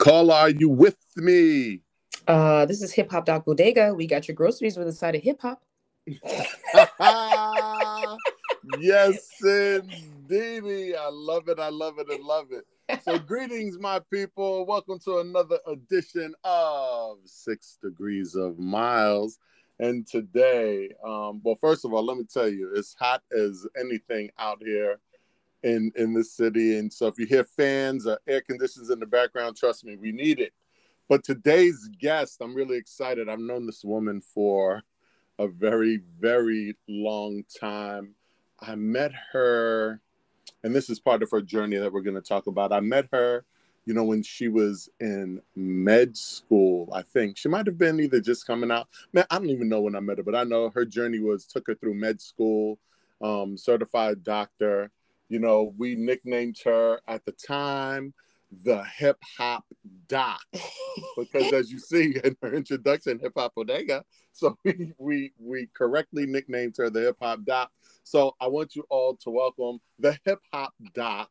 Carla, are you with me? Uh, this is Hip Hop Doc Bodega. We got your groceries with a side of hip hop. yes, indeedy. I love it. I love it. I love it. So, greetings, my people. Welcome to another edition of Six Degrees of Miles. And today, um, well, first of all, let me tell you, it's hot as anything out here in in the city. And so if you hear fans or air conditions in the background, trust me, we need it. But today's guest, I'm really excited. I've known this woman for a very, very long time. I met her, and this is part of her journey that we're going to talk about. I met her, you know, when she was in med school. I think she might have been either just coming out. Man, I don't even know when I met her, but I know her journey was took her through med school, um, certified doctor, you know, we nicknamed her at the time the hip hop doc because as you see in her introduction, hip hop bodega. So we, we we correctly nicknamed her the hip hop doc. So I want you all to welcome the hip hop doc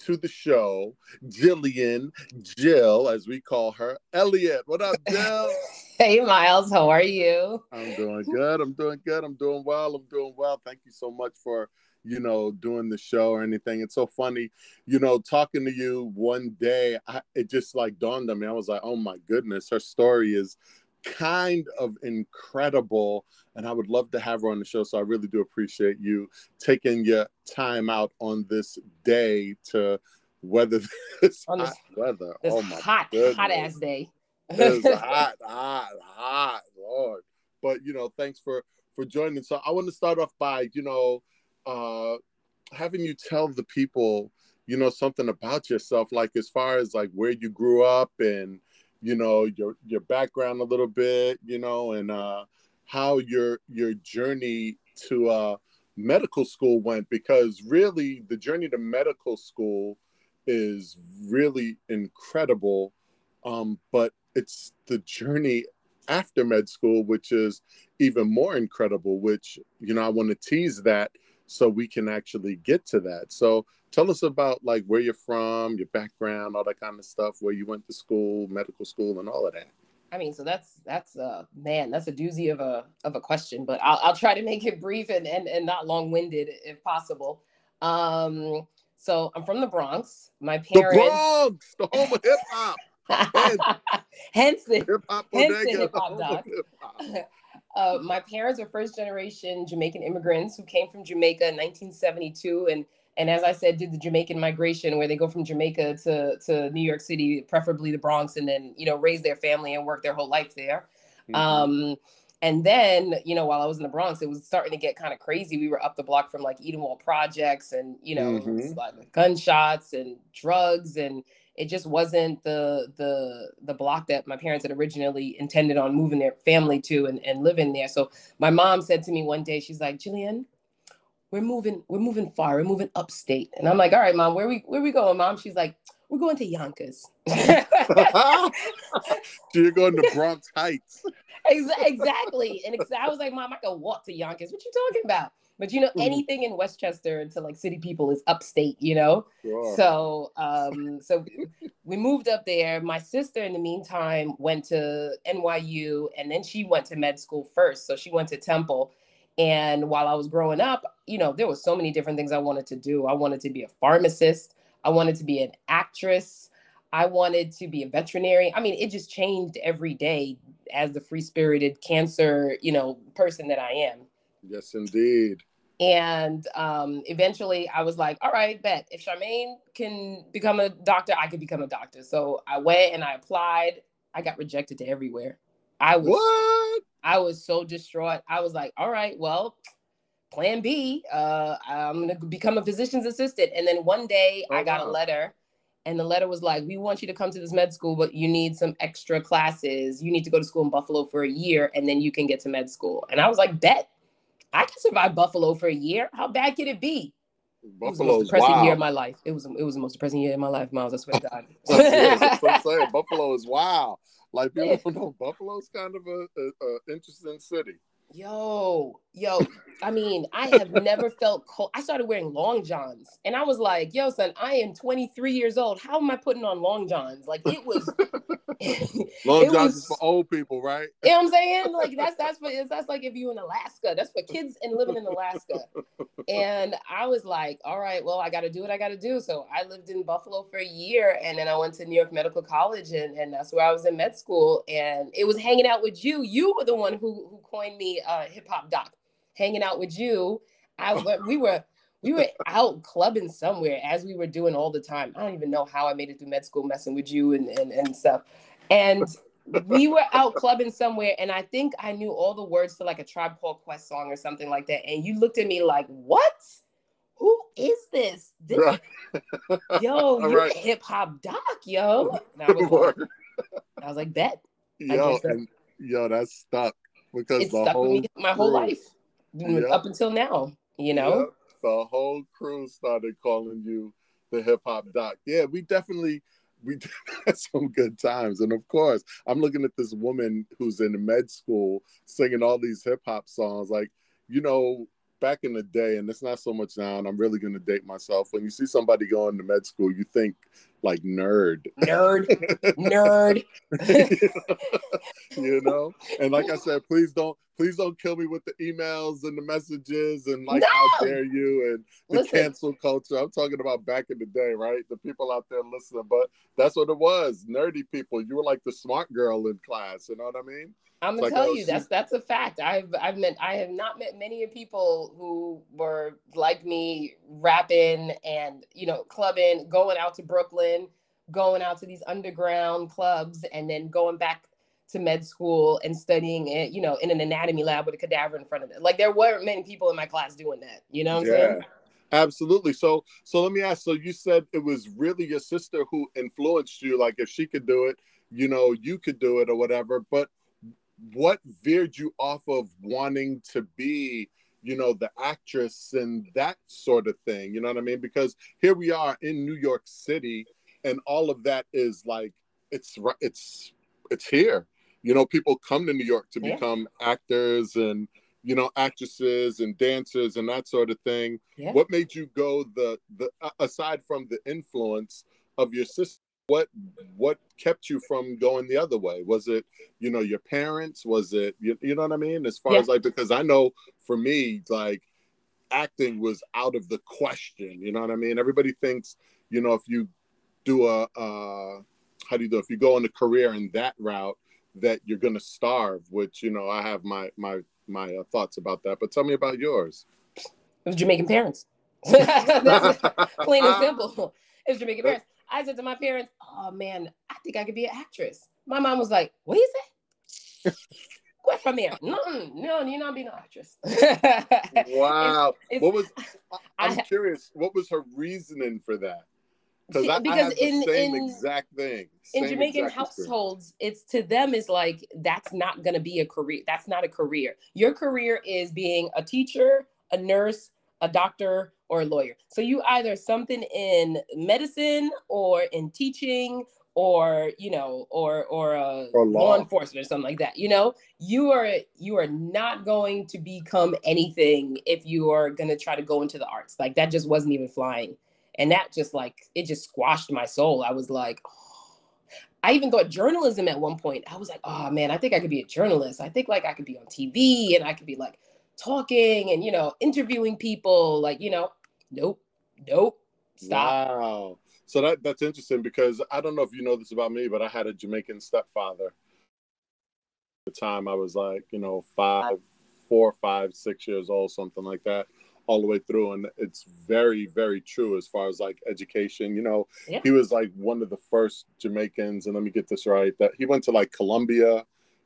to the show, Jilliann Jill, as we call her, Elliott. What up, Jill? hey, Miles. How are you? I'm doing good. I'm doing good. I'm doing well. I'm doing well. Thank you so much for you know, doing the show or anything. It's so funny, you know, talking to you one day, I, it just like dawned on me. I was like, oh my goodness, her story is kind of incredible. And I would love to have her on the show. So I really do appreciate you taking your time out on this day to weather this on hot this, weather. This oh my hot, goodness. hot ass day. it's hot, hot, hot, Lord. But you know, thanks for for joining. So I want to start off by, you know, uh, having you tell the people, you know, something about yourself, like as far as like where you grew up and you know your your background a little bit, you know, and uh, how your your journey to uh, medical school went, because really the journey to medical school is really incredible, um, but it's the journey after med school which is even more incredible which you know i want to tease that so we can actually get to that. So tell us about like where you're from, your background, all that kind of stuff, where you went to school, medical school, and all of that. I mean, so that's that's uh man, that's a doozy of a of a question, but I'll I'll try to make it brief and and, and not long winded if possible. Um, so I'm from the Bronx. My parents, the Bronx, the home of hip hop. hence the hip hop, the hip hop doc. Uh, my parents are first generation Jamaican immigrants who came from Jamaica in 1972 and and as I said, did the Jamaican migration where they go from Jamaica to, to New York City, preferably the Bronx, and then you know raise their family and work their whole life there. Mm-hmm. Um, and then you know while I was in the Bronx, it was starting to get kind of crazy. We were up the block from like Edenwald projects, and you know mm-hmm. like gunshots and drugs and it just wasn't the the the block that my parents had originally intended on moving their family to and, and living there. So my mom said to me one day, she's like, Jilliann, we're moving, we're moving far, we're moving upstate. And I'm like, all right, mom, where we where we going, mom? She's like, we're going to Yonkers. so you're going to Bronx Heights. exactly. And I was like, mom, I can walk to Yonkers. What you talking about? But you know, mm-hmm. anything in Westchester to like city people is upstate, you know? Sure. So um, so we moved up there. My sister in the meantime went to NYU and then she went to med school first. So she went to Temple. And while I was growing up, you know, there was so many different things I wanted to do. I wanted to be a pharmacist, I wanted to be an actress. I wanted to be a veterinarian. I mean, it just changed every day as the free spirited cancer, you know, person that I am. Yes, indeed. And um, eventually I was like, all right, bet if Charmaine can become a doctor, I could become a doctor. So I went and I applied. I got rejected to everywhere. I was what? I was so distraught. I was like, all right, well, plan B, uh, I'm gonna become a physician's assistant. And then one day oh, I got wow. a letter and the letter was like, we want you to come to this med school, but you need some extra classes. You need to go to school in Buffalo for a year and then you can get to med school. And I was like, bet. I can survive Buffalo for a year. How bad could it be? Buffalo it was the most depressing year of my life. It was it was the most depressing year of my life, Miles. I swear to God. That's what I'm saying. Buffalo is wild. Like people don't know Buffalo's kind of a, a, a interesting city. Yo, yo, I mean, I have never felt cold. I started wearing long johns and I was like, yo, son, I am 23 years old. How am I putting on long johns? Like it was long johns is for old people, right? You know what I'm saying? Like that's that's for that's like if you in Alaska. That's for kids and living in Alaska. And I was like, all right, well, I gotta do what I gotta do. So I lived in Buffalo for a year and then I went to New York Medical College and, and that's where I was in med school. And it was hanging out with you. You were the one who who coined me uh, hip hop doc hanging out with you. I we were we were out clubbing somewhere as we were doing all the time. I don't even know how I made it through med school messing with you and and, and stuff. And we were out clubbing somewhere, and I think I knew all the words to like a Tribe Called Quest song or something like that. And you looked at me like, "What? Who is this? this yo, you're right. a hip hop doc, yo." And I was, like, I was like, "Bet." Yo, and, yo, that's stuck because it stuck with me my whole life mm, yep. up until now. You know, yep. the whole crew started calling you the hip hop doc. Yeah, we definitely we had some good times. And of course, I'm looking at this woman who's in med school singing all these hip hop songs. Like, you know, back in the day, and it's not so much now, and I'm really going to date myself. When you see somebody going to med school, you think like nerd, nerd, nerd. you know, and like I said, please don't, please don't kill me with the emails and the messages and like no! how dare you and the Listen. cancel culture. I'm talking about back in the day, right? The people out there listening, but that's what it was. Nerdy people. You were like the smart girl in class. You know what I mean? I'm gonna like, tell oh, you that's that's a fact. I've I've met I have not met many people who were like me, rapping and you know clubbing, going out to Brooklyn, going out to these underground clubs, and then going back to med school and studying it, you know, in an anatomy lab with a cadaver in front of it. Like there weren't many people in my class doing that. You know what I'm yeah. saying? Absolutely. So so let me ask. So you said it was really your sister who influenced you. Like if she could do it, you know, you could do it or whatever. But what veered you off of wanting to be you know the actress and that sort of thing you know what i mean because here we are in new york city and all of that is like it's it's it's here you know people come to new york to yeah. become actors and you know actresses and dancers and that sort of thing yeah. what made you go the the aside from the influence of your sister what what kept you from going the other way was it you know your parents was it you, you know what i mean as far yeah. as like because i know for me like acting was out of the question you know what i mean everybody thinks you know if you do a uh how do you do if you go on a career in that route that you're going to starve which you know i have my my my uh, thoughts about that but tell me about yours it was jamaican parents plain and simple it was jamaican parents I said to my parents, "Oh man, I think I could be an actress." My mom was like, "What is it?" Quit from here. No, no, you're not being an actress. wow. It's, it's, what was? I'm I, curious. What was her reasoning for that? Because I, because I in same in, exact thing. Same in Jamaican households, experience. it's to them is like that's not gonna be a career. That's not a career. Your career is being a teacher, a nurse, a doctor, or a lawyer. So you either something in medicine or in teaching or you know or or, uh, or law. law enforcement or something like that you know you are you are not going to become anything if you are going to try to go into the arts like that just wasn't even flying and that just like it just squashed my soul. I was like oh. i even thought journalism at one point i was like oh man i think i could be a journalist. I think like i could be on tv and i could be like talking and you know interviewing people. Like you know nope nope stop. Wow. So that that's interesting because i don't know if you know this about me but i had a jamaican stepfather. The time i was like you know five four five six years old something like that all the way through and it's very very true as far as like education you know yeah. he was like one of the first jamaicans and let me get this right that he went to like columbia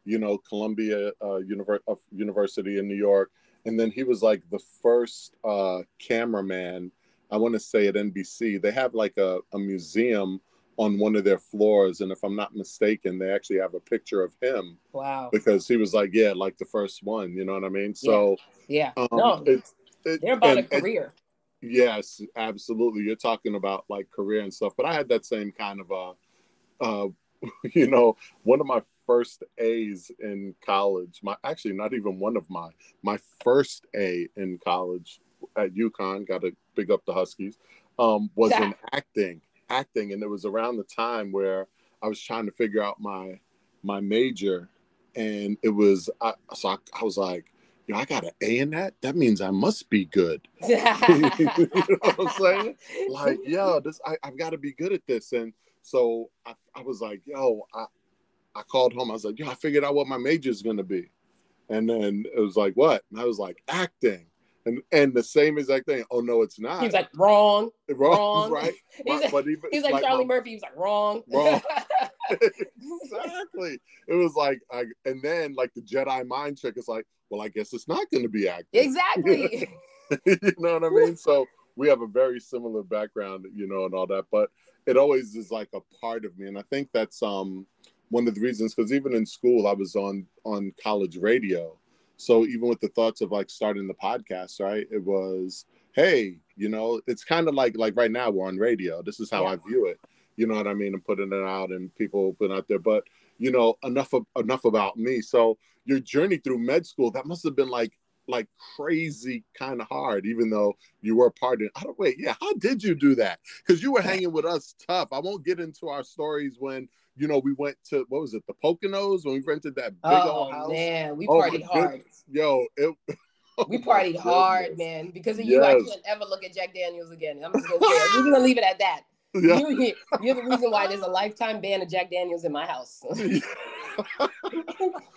you know, Columbia uh, uh, University in New York. And then he was like the first uh, cameraman, I want to say at NBC. They have like a, a museum on one of their floors. And if I'm not mistaken, they actually have a picture of him. Wow. Because he was like, yeah, like the first one, you know what I mean? So, yeah. yeah. Um, no, it's, it, they're about and, a career. And, yes, absolutely. You're talking about like career and stuff. But I had that same kind of, uh, uh, you know, one of my first A's in college. My actually not even one of my my first A in college at UConn. Got to big up the Huskies. Um, was in acting, acting, and it was around the time where I was trying to figure out my my major, and it was I, so I, I was like, you know, I got an A in that. That means I must be good. you know what I'm saying? Like, yo, this I, I've got to be good at this. And so I, I was like, yo, I, I called home. I was like, yo, I figured out what my major is gonna be. And then it was like, what? And I was like, acting. And and the same exact thing. Oh no, it's not. He's like wrong, wrong, right? he's, like, but even, he's like, like Charlie my, Murphy. He's like wrong, wrong. exactly. It was like, I, and then like the Jedi mind trick is like, well, I guess it's not going to be acting. Exactly. you know what I mean? So we have a very similar background, you know, and all that, but it always is like a part of me, and I think that's um one of the reasons because even in school I was on on college radio, so even with the thoughts of like starting the podcast, right? It was, hey, you know, it's kind of like like right now we're on radio. This is how yeah. I view it. You know what I mean? I'm putting it out and people putting out there, but you know, enough of enough about me. So your journey through med school that must have been like like crazy kind of hard even though you were part of I don't wait yeah how did you do that? Because you were hanging with us tough. I won't get into our stories when you know we went to what was it the Poconos when we rented that big oh, old house? man we oh, partied hard. Yo it oh, we partied hard man because of you yes. I can't ever look at Jack Daniels again I'm just gonna say we're gonna leave it at that yeah. You're, you're, the reason why there's a lifetime ban of Jack Daniels in my house.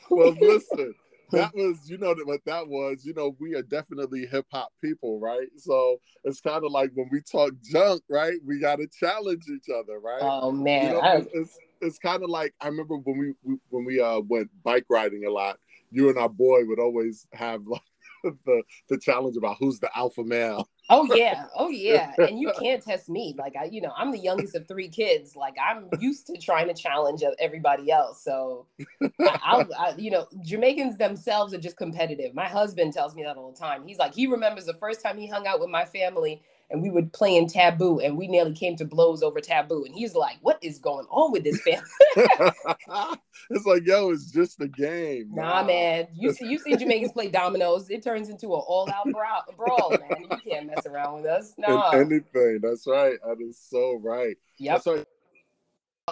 well, listen, that was, you know, what that was. You know, we are definitely hip hop people, right? So it's kind of like when we talk junk, right? We got to challenge each other, right? Oh man, you know, I... it's it's kind of like I remember when we, we when we uh went bike riding a lot. You and our boy would always have like the the challenge about who's the alpha male. Oh yeah, oh yeah, and you can't test me. Like I, you know, I'm the youngest of three kids. Like I'm used to trying to challenge everybody else. So, I, I, you know, Jamaicans themselves are just competitive. My husband tells me that all the time. He's like, he remembers the first time he hung out with my family and we would play in taboo and we nearly came to blows over taboo. And he's like what is going on with this family it's like yo it's just a game nah man. You see you see jamaicans play dominoes it turns into an all-out brawl, brawl man. You can't mess around with us. No anything. That's right. That is so right. Yep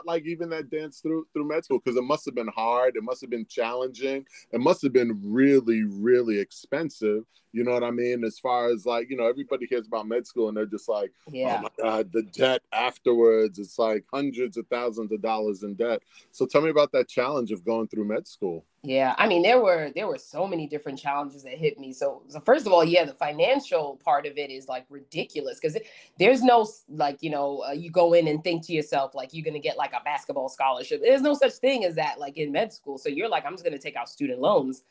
like even that dance through through med school because it must have been hard it must have been challenging it must have been really really expensive you know what i mean? As far as like you know everybody hears about med school and they're just like oh yeah. oh my god the debt afterwards it's like hundreds of thousands of dollars in debt. So tell me about that challenge of going through med school yeah, I mean there were there were so many different challenges that hit me. So, so first of all, yeah, the financial part of it is like ridiculous because there's no like you know uh, you go in and think to yourself like you're gonna get like a basketball scholarship. There's no such thing as that like in med school. So you're like I'm just gonna take out student loans,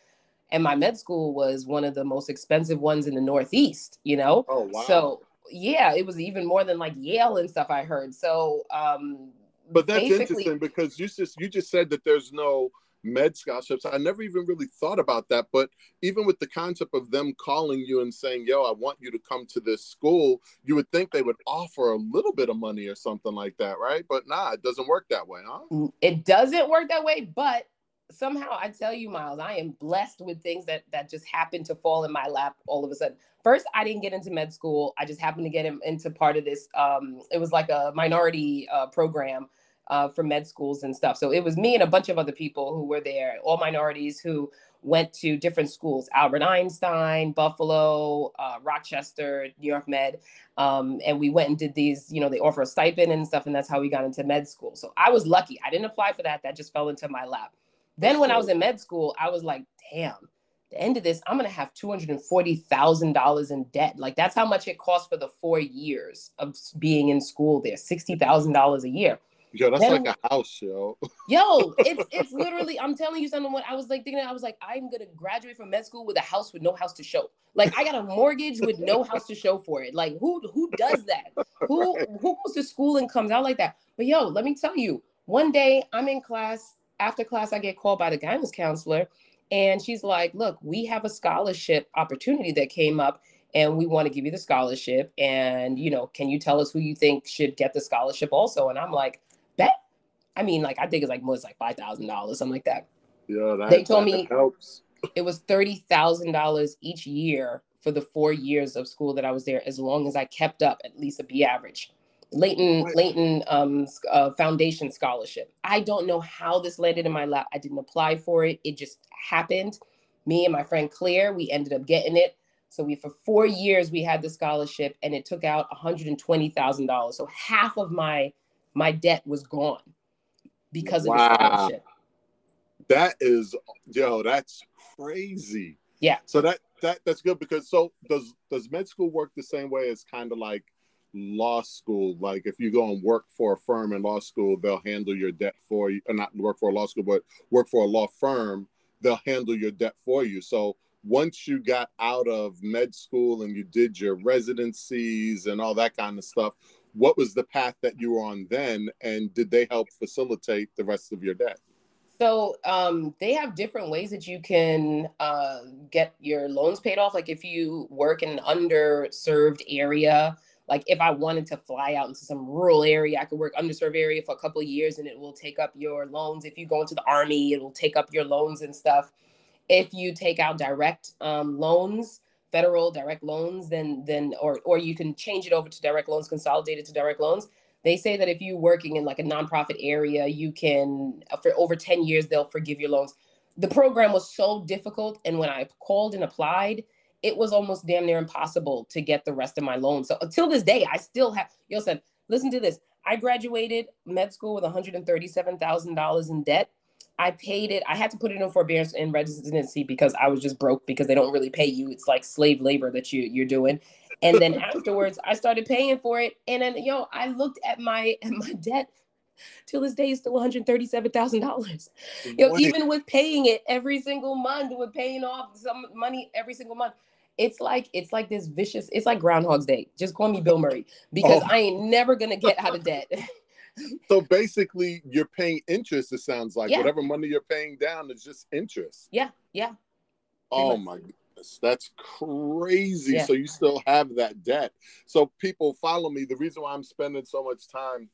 and my med school was one of the most expensive ones in the Northeast. You know, oh wow. So yeah, it was even more than like Yale and stuff I heard. So, um, but that's interesting because you just you just said that there's no med scholarships. I never even really thought about that. But even with the concept of them calling you and saying, yo, I want you to come to this school, you would think they would offer a little bit of money or something like that, right? But nah, it doesn't work that way, huh? It doesn't work that way, but somehow I tell you, Miles, I am blessed with things that that just happen to fall in my lap all of a sudden. First, I didn't get into med school. I just happened to get into part of this. Um, it was like a minority uh, program uh, for med schools and stuff. So it was me and a bunch of other people who were there, all minorities who went to different schools Albert Einstein, Buffalo, uh, Rochester, New York Med. Um, and we went and did these, you know, they offer a stipend and stuff. And that's how we got into med school. So I was lucky. I didn't apply for that. That just fell into my lap. Then when I was in med school, I was like, damn, the end of this, I'm going to have $240,000 in debt. Like that's how much it cost for the four years of being in school there, $60,000 a year. Yo, that's then, like a house, yo. yo, it's it's literally. I'm telling you something. What I was like thinking, I was like, I'm gonna graduate from med school with a house with no house to show. Like I got a mortgage with no house to show for it. Like who who does that? Who who goes to school and comes out like that? But yo, let me tell you. One day I'm in class. After class, I get called by the guidance counselor, and she's like, "Look, we have a scholarship opportunity that came up." and we want to give you the scholarship and you know can you tell us who you think should get the scholarship also and i'm like I mean, like I think it's like more it's like five thousand dollars, something like that. Yeah, that, they told that me helps. it was thirty thousand dollars each year for the four years of school that I was there, as long as I kept up at least a B average. Leighton right. Leighton um, uh, Foundation scholarship. I don't know how this landed in my lap. I didn't apply for it. It just happened. Me and my friend Claire, we ended up getting it. So we for four years we had the scholarship, and it took out one hundred and twenty thousand dollars. So half of my my debt was gone because of wow. the scholarship. That is, yo, that's crazy. Yeah. So that that that's good because so does does med school work the same way as kind of like law school? Like if you go and work for a firm in law school, they'll handle your debt for you, or not work for a law school, but work for a law firm, they'll handle your debt for you. So once you got out of med school and you did your residencies and all that kind of stuff, what was the path that you were on then? And did they help facilitate the rest of your debt? So um, they have different ways that you can uh, get your loans paid off. Like if you work in an underserved area, like if I wanted to fly out into some rural area, I could work underserved area for a couple of years and it will take up your loans. If you go into the army, it will take up your loans and stuff. If you take out direct um, loans, federal direct loans, then then or or you can change it over to direct loans, consolidated to direct loans they say that if you're working in like a nonprofit area, you can, uh, for over 10 years, they'll forgive your loans. The program was so difficult. And when I called and applied, it was almost damn near impossible to get the rest of my loans. So until this day, I still have, yo said, listen to this. I graduated med school with $137,000 in debt. I paid it. I had to put it in forbearance and residency because I was just broke because they don't really pay you. It's like slave labor that you you're doing. And then afterwards, I started paying for it. And then yo, I looked at my at my debt. Till this day, is still one hundred thirty-seven thousand dollars. Yo, even with paying it every single month, with paying off some money every single month, it's like it's like this vicious. It's like Groundhog's Day. Just call me Bill Murray because oh. I ain't never gonna get out of debt. so basically, you're paying interest. It sounds like yeah. whatever money you're paying down is just interest. Yeah, yeah. Oh my goodness, that's crazy. Yeah. So you still have that debt. So people follow me. The reason why I'm spending so much time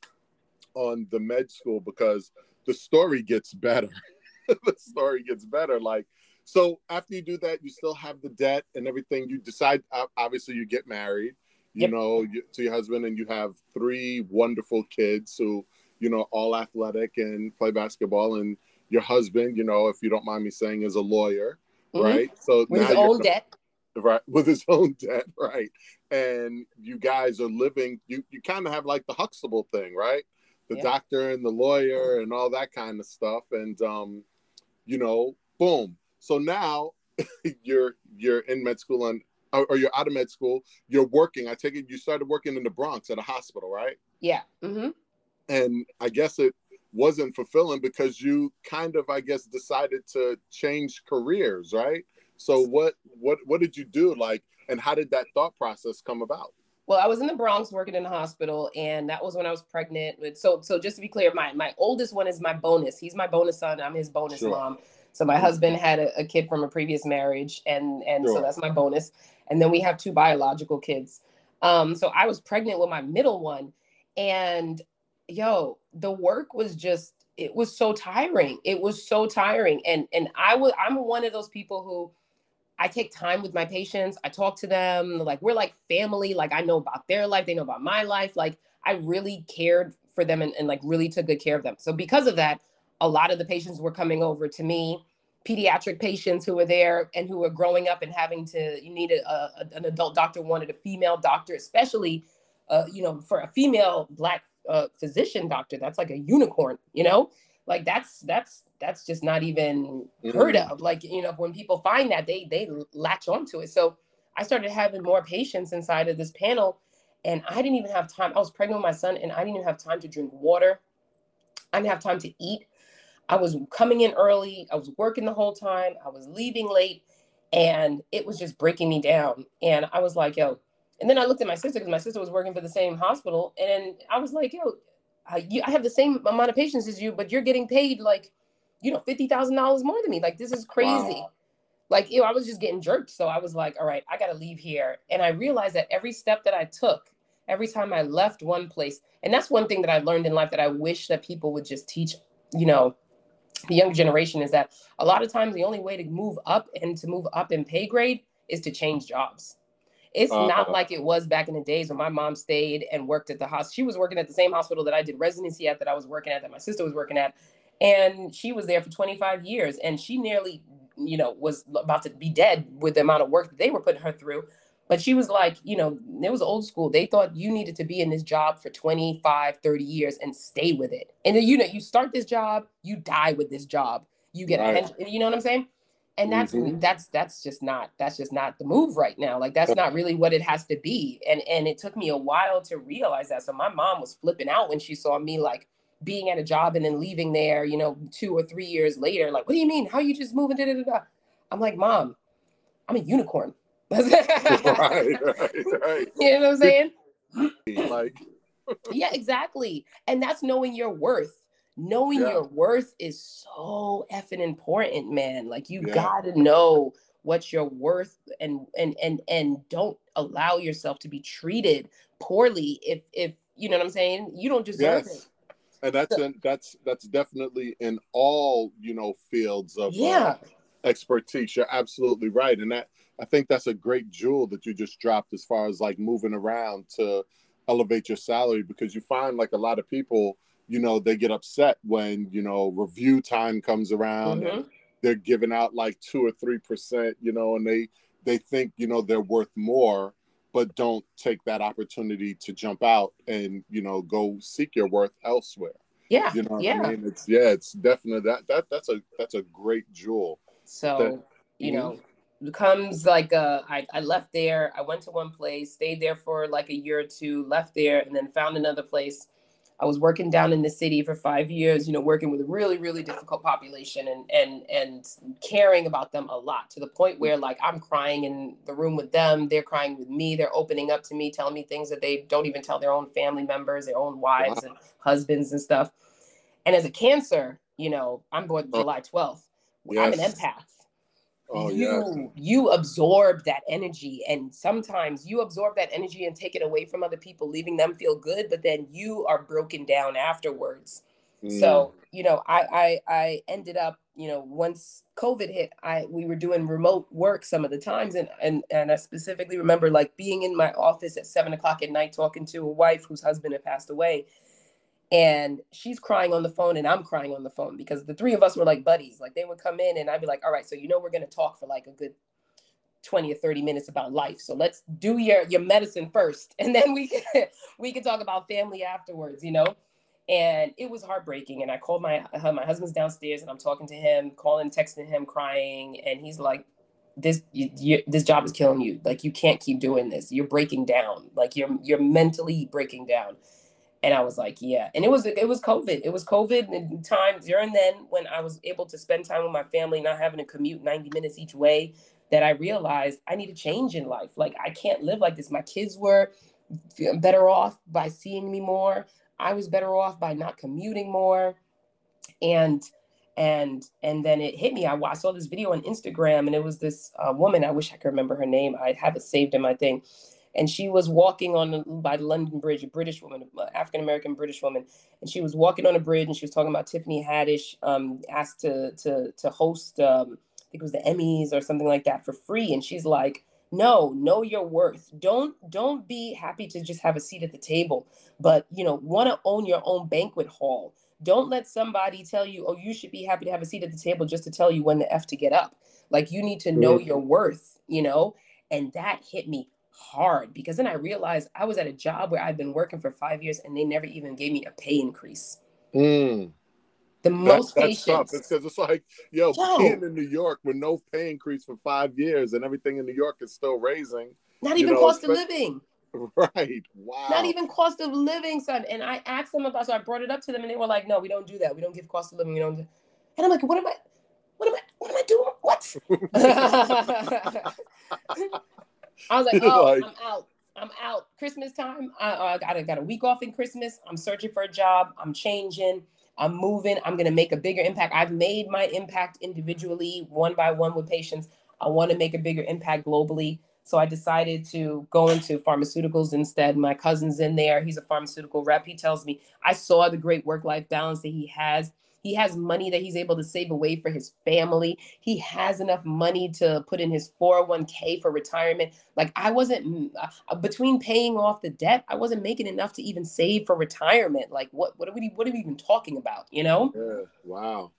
on the med school because the story gets better. the story gets better. Like so after you do that, you still have the debt and everything. You decide, obviously, you get married you yep. know, you, to your husband, and you have three wonderful kids who, you know, all athletic and play basketball. And your husband, you know, if you don't mind me saying, is a lawyer, mm-hmm. right? So with his own debt, right? With his own debt, right? And you guys are living. You you kind of have like the Huxtable thing, right? The doctor and the lawyer and all that kind of stuff. And um, you know, boom. So now you're you're in med school and or, you're out of med school, you're working. I take it you started working in the Bronx at a hospital, right? Yeah. Mm-hmm. And I guess it wasn't fulfilling because you kind of, I guess, decided to change careers, right? So what what what did you do like, and how did that thought process come about? Well, I was in the Bronx working in the hospital, and that was when I was pregnant. With, so, so just to be clear, my my oldest one is my bonus. He's my bonus son. I'm his bonus sure. mom. So my husband had a, a, kid from a previous marriage, and and sure. so that's my bonus. And then we have two biological kids. Um, so I was pregnant with my middle one, and yo, the work was just it was so tiring. It was so tiring, and and I was I'm one of those people who I take time with my patients. I talk to them like we're like family. Like I know about their life, they know about my life. Like I really cared for them and, and like really took good care of them. So because of that, a lot of the patients were coming over to me pediatric patients who were there and who were growing up and having to you need a, a an adult doctor wanted a female doctor especially uh, you know for a female black uh, physician doctor that's like a unicorn you know? Like that's that's that's just not even heard mm. of. Like you know when people find that they they latch onto it. So i started having more patients inside of this panel and i didn't even have time. I was pregnant with my son and i didn't even have time to drink water. I didn't have time to eat I was coming in early, I was working the whole time, I was leaving late, and it was just breaking me down. And I was like, yo, and then I looked at my sister because my sister was working for the same hospital, and I was like, yo, I, you, I have the same amount of patients as you, but you're getting paid like, you know, fifty thousand dollars more than me. Like this is crazy. Wow. Like you know, I was just getting jerked. So I was like, all right, I got to leave here. And I realized that every step that I took every time I left one place, and that's one thing that I learned in life that I wish that people would just teach, you know, the younger generation is that a lot of times the only way to move up and to move up in pay grade is to change jobs. It's uh, not like it was back in the days when my mom stayed and worked at the hospital. She was working at the same hospital that I did residency at, that I was working at, that my sister was working at. And she was there for 25 years and she nearly, you know, was about to be dead with the amount of work that they were putting her through. But she was like, you know, it was old school. They thought you needed to be in this job for 25, 30 years and stay with it. And then, you know, you start this job, you die with this job. You get right. a pension, you know what I'm saying? And that's mm-hmm. that's that's just not that's just not the move right now. Like that's not really what it has to be. And and it took me a while to realize that. So my mom was flipping out when she saw me like being at a job and then leaving there, you know, two or three years later. Like, what do you mean? How you just moving? Da, da, da, I'm like, mom, I'm a unicorn. Right, right, right. You know what I'm saying? like, yeah, exactly. And that's knowing your worth. Knowing yeah. your worth is so effing important, man. Like you yeah. gotta know what you're worth and and and and don't allow yourself to be treated poorly if if you know what I'm saying. You don't deserve yes. it. And that's so, in, that's that's definitely in all you know fields of yeah. Uh, expertise. You're absolutely right, and that I think that's a great jewel that you just dropped as far as like moving around to elevate your salary because you find like a lot of people, you know, they get upset when, you know, review time comes around mm-hmm. and they're giving out like two or three percent, you know, and they they think, you know, they're worth more, but don't take that opportunity to jump out and, you know, go seek your worth elsewhere. Yeah. You know yeah. I mean? It's yeah, it's definitely that that that's a that's a great jewel. So that, you mm-hmm. know, becomes like uh, I, I left there i went to one place stayed there for like a year or two left there and then found another place i was working down in the city for five years you know working with a really really difficult population and and and caring about them a lot to the point where like i'm crying in the room with them they're crying with me they're opening up to me telling me things that they don't even tell their own family members their own wives wow. and husbands and stuff and as a cancer you know i'm born july 12th yes. i'm an empath Oh, you yeah. you absorb that energy and sometimes you absorb that energy and take it away from other people leaving them feel good but then you are broken down afterwards mm. so you know I, I i ended up you know once covid hit i we were doing remote work some of the times and and and i specifically remember like being in my office at seven o'clock at night talking to a wife whose husband had passed away and she's crying on the phone and I'm crying on the phone because the three of us were like buddies. Like they would come in and I'd be like, all right, so you know we're gonna talk for like a good 20 or 30 minutes about life. So let's do your your medicine first and then we can we can talk about family afterwards, you know? And it was heartbreaking. And I called my uh, my husband's downstairs and I'm talking to him, calling, texting him, crying, and he's like, this you, you, this job is killing you. Like you can't keep doing this. You're breaking down. Like you're you're mentally breaking down and I was like, yeah. And it was it was COVID. It was COVID and time during then when I was able to spend time with my family, not having to commute 90 minutes each way, that I realized I need a change in life. Like I can't live like this. My kids were better off by seeing me more. I was better off by not commuting more. And and and then it hit me. I, I saw this video on Instagram, and it was this uh, woman. I wish I could remember her name. I have it saved in my thing and she was walking on by the London Bridge, a British woman, African American British woman, and she was walking on a bridge, and she was talking about Tiffany Haddish um, asked to to to host, um, I think it was the Emmys or something like that for free, and she's like, no, know your worth. Don't don't be happy to just have a seat at the table, but you know, want to own your own banquet hall. Don't let somebody tell you, oh, you should be happy to have a seat at the table just to tell you when the f to get up. Like you need to know your worth, you know. And that hit me hard because then I realized I was at a job where I'd been working for five years and they never even gave me a pay increase. Mm. The most that, that's tough. It's because it's like, yo, yo, being in New York with no pay increase for five years and everything in New York is still raising. Not even know, cost of living. Right. Wow. Not even cost of living, son. And I asked them about, so I brought it up to them, and they were like, "No, we don't do that. We don't give cost of living. We don't." Do... And I'm like, "What am I? What am I? What am I doing? What?" I was like, oh, like, I'm out. I'm out. Christmas time. I, I got, a, got a week off in Christmas. I'm searching for a job. I'm changing. I'm moving. I'm going to make a bigger impact. I've made my impact individually, one by one with patients. I want to make a bigger impact globally. So I decided to go into pharmaceuticals instead. My cousin's in there. He's a pharmaceutical rep. He tells me I saw the great work life balance that he has. He has money that he's able to save away for his family. He has enough money to put in his 401k for retirement. Like I wasn't mm, uh, uh, between paying off the debt, I wasn't making enough to even save for retirement. Like what what are we what are we even talking about, you know? Yeah. Wow.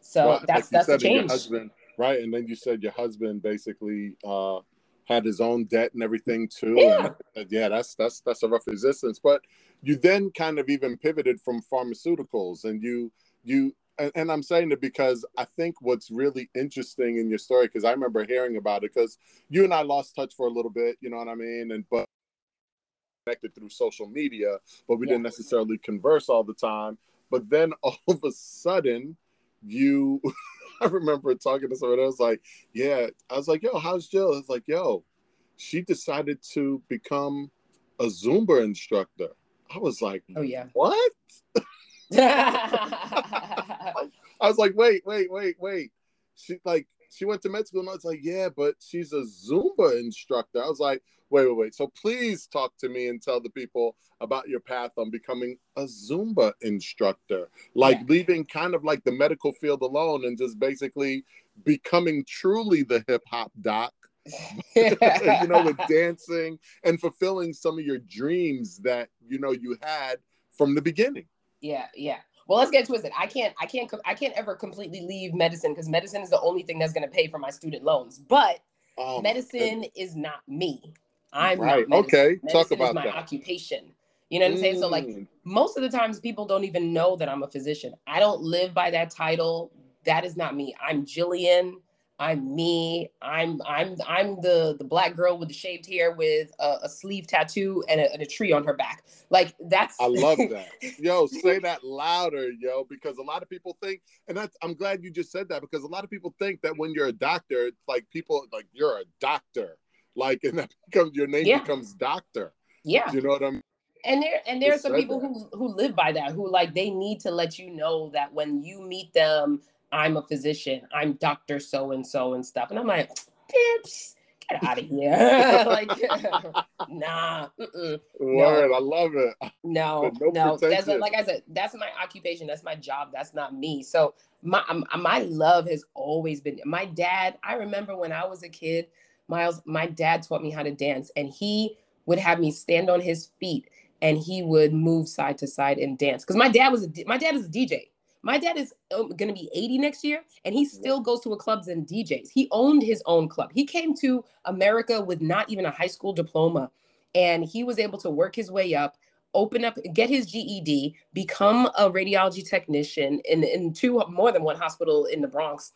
So well, that's like that's the change. Husband, right? And then you said your husband basically uh had his own debt and everything too. Yeah. And, yeah, that's that's that's a rough existence. But you then kind of even pivoted from pharmaceuticals and you you and, and I'm saying it because I think what's really interesting in your story, because I remember hearing about it, because you and I lost touch for a little bit, you know what I mean? And but connected through social media, but we yeah. didn't necessarily converse all the time. But then all of a sudden, you I remember talking to someone else like, yeah, I was like, yo, how's Jill? It's like, yo, she decided to become a Zumba instructor. I was like, oh yeah, what? I was like, wait, wait, wait, wait. She like she went to med school, and I was like, yeah, but she's a Zumba instructor. I was like, wait, wait, wait. So please talk to me and tell the people about your path on becoming a Zumba instructor, like yeah. leaving kind of like the medical field alone and just basically becoming truly the hip hop doc. you know, with dancing and fulfilling some of your dreams that you know you had from the beginning yeah, yeah. Well, let's get twisted. I can't, I can't, I can't ever completely leave medicine because medicine is the only thing that's going to pay for my student loans. But oh, medicine is not me. I'm right. not medicine. Okay, medicine talk about my that. occupation. You know what I'm saying? So like mm. most of the times people don't even know that I'm a physician. I don't live by that title. That is not me. I'm Jilliann. I'm me. I'm I'm I'm the the black girl with the shaved hair with a, a sleeve tattoo and a, and a, tree on her back. Like that's. I love that. Yo, say that louder, yo, because a lot of people think, and that's. I'm glad you just said that because a lot of people think that when you're a doctor, it's like people like you're a doctor, like and that becomes your name yeah. becomes doctor. Yeah. You know what I mean? and there and there are some people that. who who live by that who like they need to let you know that when you meet them I'm a physician, I'm Dr. So and so and stuff. And I'm like, bitch, get out of here. like, nah. Mm-mm, Word, no. I love it. No, no, no that's like I said, that's my occupation. That's my job. That's not me. So my my love has always been my dad. I remember when I was a kid, Miles, my dad taught me how to dance, and he would have me stand on his feet and he would move side to side and dance. Because my dad was a my dad is a DJ. My dad is um, going to be 80 next year, and he still goes to a clubs and DJs. He owned his own club. He came to America with not even a high school diploma, and he was able to work his way up, open up, get his GED, become a radiology technician in, in two more than one hospital in the Bronx.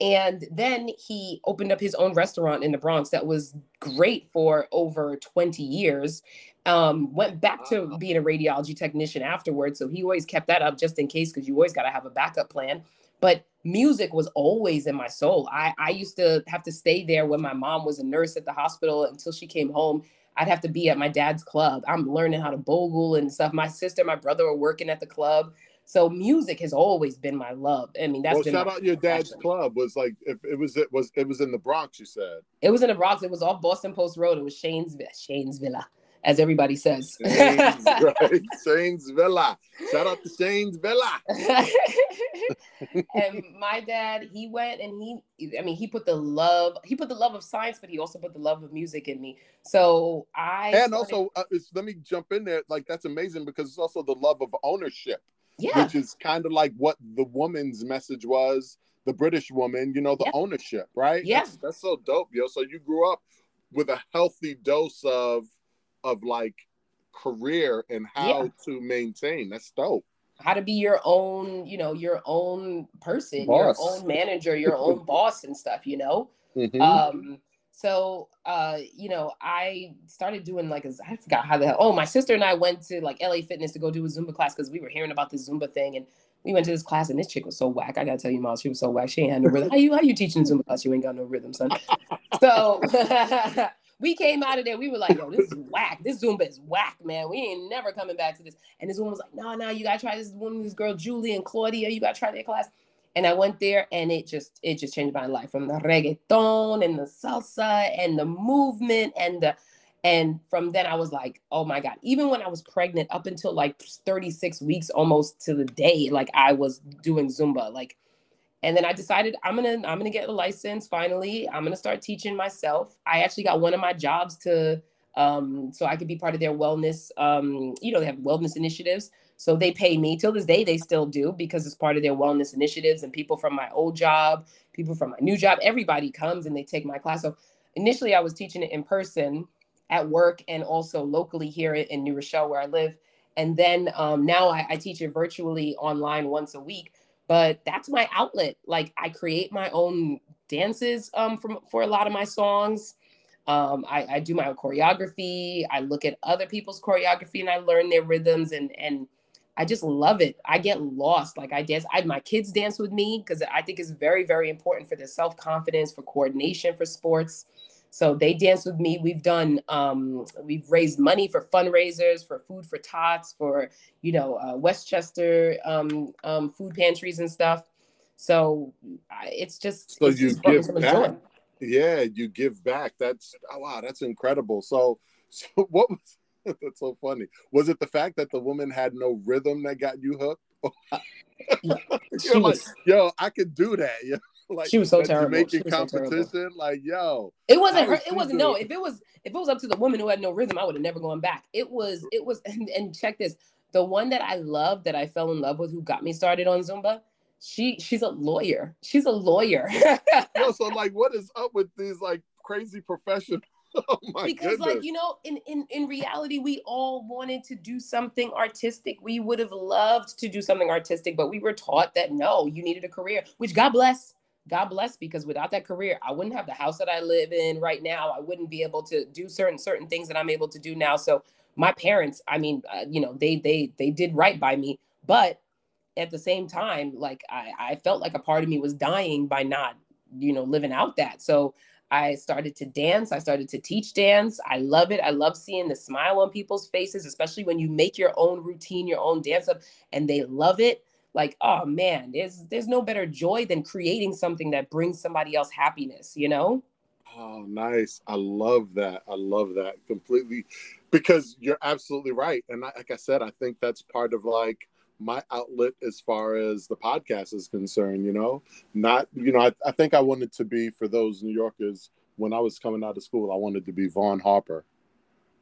And then he opened up his own restaurant in the Bronx that was great for over 20 years um, went back to being a radiology technician afterwards. So he always kept that up just in case, because you always got to have a backup plan. But music was always in my soul. I, I used to have to stay there when my mom was a nurse at the hospital until she came home. I'd have to be at my dad's club. I'm learning how to bogle and stuff. My sister, my brother were working at the club. So music has always been my love. I mean, that's well. Been shout out your dad's passion. club. Was like if it was it was it was in the Bronx. You said it was in the Bronx. It was off Boston Post Road. It was Shane's Shane's Villa as everybody says. Shane's, right. Shane's Villa. Shout out to Shane's Villa. and my dad, he went and he, I mean, he put the love, he put the love of science, but he also put the love of music in me. So I. And started... also, uh, let me jump in there. Like, that's amazing because it's also the love of ownership. Yeah. Which is kind of like what the woman's message was, the British woman, you know, the yeah. ownership, right? Yeah. That's, that's so dope, yo. So you grew up with a healthy dose of of like career and how yeah. to maintain. That's dope. How to be your own, you know, your own person, boss. your own manager, your own boss and stuff, you know? Mm-hmm. Um, so uh, you know, I started doing like a, I forgot how the hell. Oh, my sister and I went to like LA Fitness to go do a Zumba class because we were hearing about this Zumba thing, and we went to this class, and this chick was so whack. I gotta tell you, Miles, she was so whack. She ain't had no rhythm. How you how you teaching Zumba class? You ain't got no rhythm, son. so we came out of there. We were like, yo, this is whack. This Zumba is whack, man. We ain't never coming back to this. And this woman was like, no, no, you gotta try this woman, this girl, Julie and Claudia. You gotta try their class. and I went there and it just it just changed my life from the reggaeton and the salsa and the movement and the and from then I was like, oh my God, even when I was pregnant up until like 36 weeks almost to the day, like I was doing Zumba. Like, and then I decided I'm gonna I'm gonna get a license finally. I'm gonna start teaching myself. I actually got one of my jobs to um so I could be part of their wellness um you know they have wellness initiatives. So they pay me till this day they still do because it's part of their wellness initiatives and people from my old job, people from my new job, everybody comes and they take my class. So initially I was teaching it in person at work and also locally here in New Rochelle where I live. And then um, now I, I teach it virtually online once a week. But that's my outlet. Like I create my own dances um, from for a lot of my songs. Um, I, I do my own choreography. I look at other people's choreography and I learn their rhythms and and I just love it. I get lost. Like I dance, I my kids dance with me because I think it's very, very important for their self-confidence, for coordination for sports. So they dance with me. We've done, um, we've raised money for fundraisers, for food for tots, for, you know, uh, Westchester um, um, food pantries and stuff. So it's just, so it's you just give back. Joy. Yeah, you give back. That's, oh, wow, that's incredible. So, so what was, that's so funny. Was it the fact that the woman had no rhythm that got you hooked? You're like, yo, I could do that. Like she was so terrible. Making competition, so like yo. It wasn't her. It wasn't no. If it was if it was up to the woman who had no rhythm, I would have never gone back. It was it was and, and check this. The one that I love that I fell in love with, who got me started on Zumba, she she's a lawyer. She's a lawyer. no, so like, what is up with these like crazy professionals? Oh because goodness. like you know in, in in reality we all wanted to do something artistic we would have loved to do something artistic but we were taught that no you needed a career which god bless God bless because without that career, I wouldn't have the house that I live in right now. I wouldn't be able to do certain certain things that I'm able to do now. So my parents, I mean, uh, you know, they they they did right by me, but at the same time, like I I felt like a part of me was dying by not, you know, living out that. So I started to dance. I started to teach dance. I love it. I love seeing the smile on people's faces, especially when you make your own routine, your own dance up, and they love it like oh man there's there's no better joy than creating something that brings somebody else happiness you know? Oh nice. I love that. I love that completely because you're absolutely right and I, like i said i think that's part of like my outlet as far as the podcast is concerned you know? Not you know I, I think i wanted to be for those new yorkers when i was coming out of school i wanted to be vaughn harper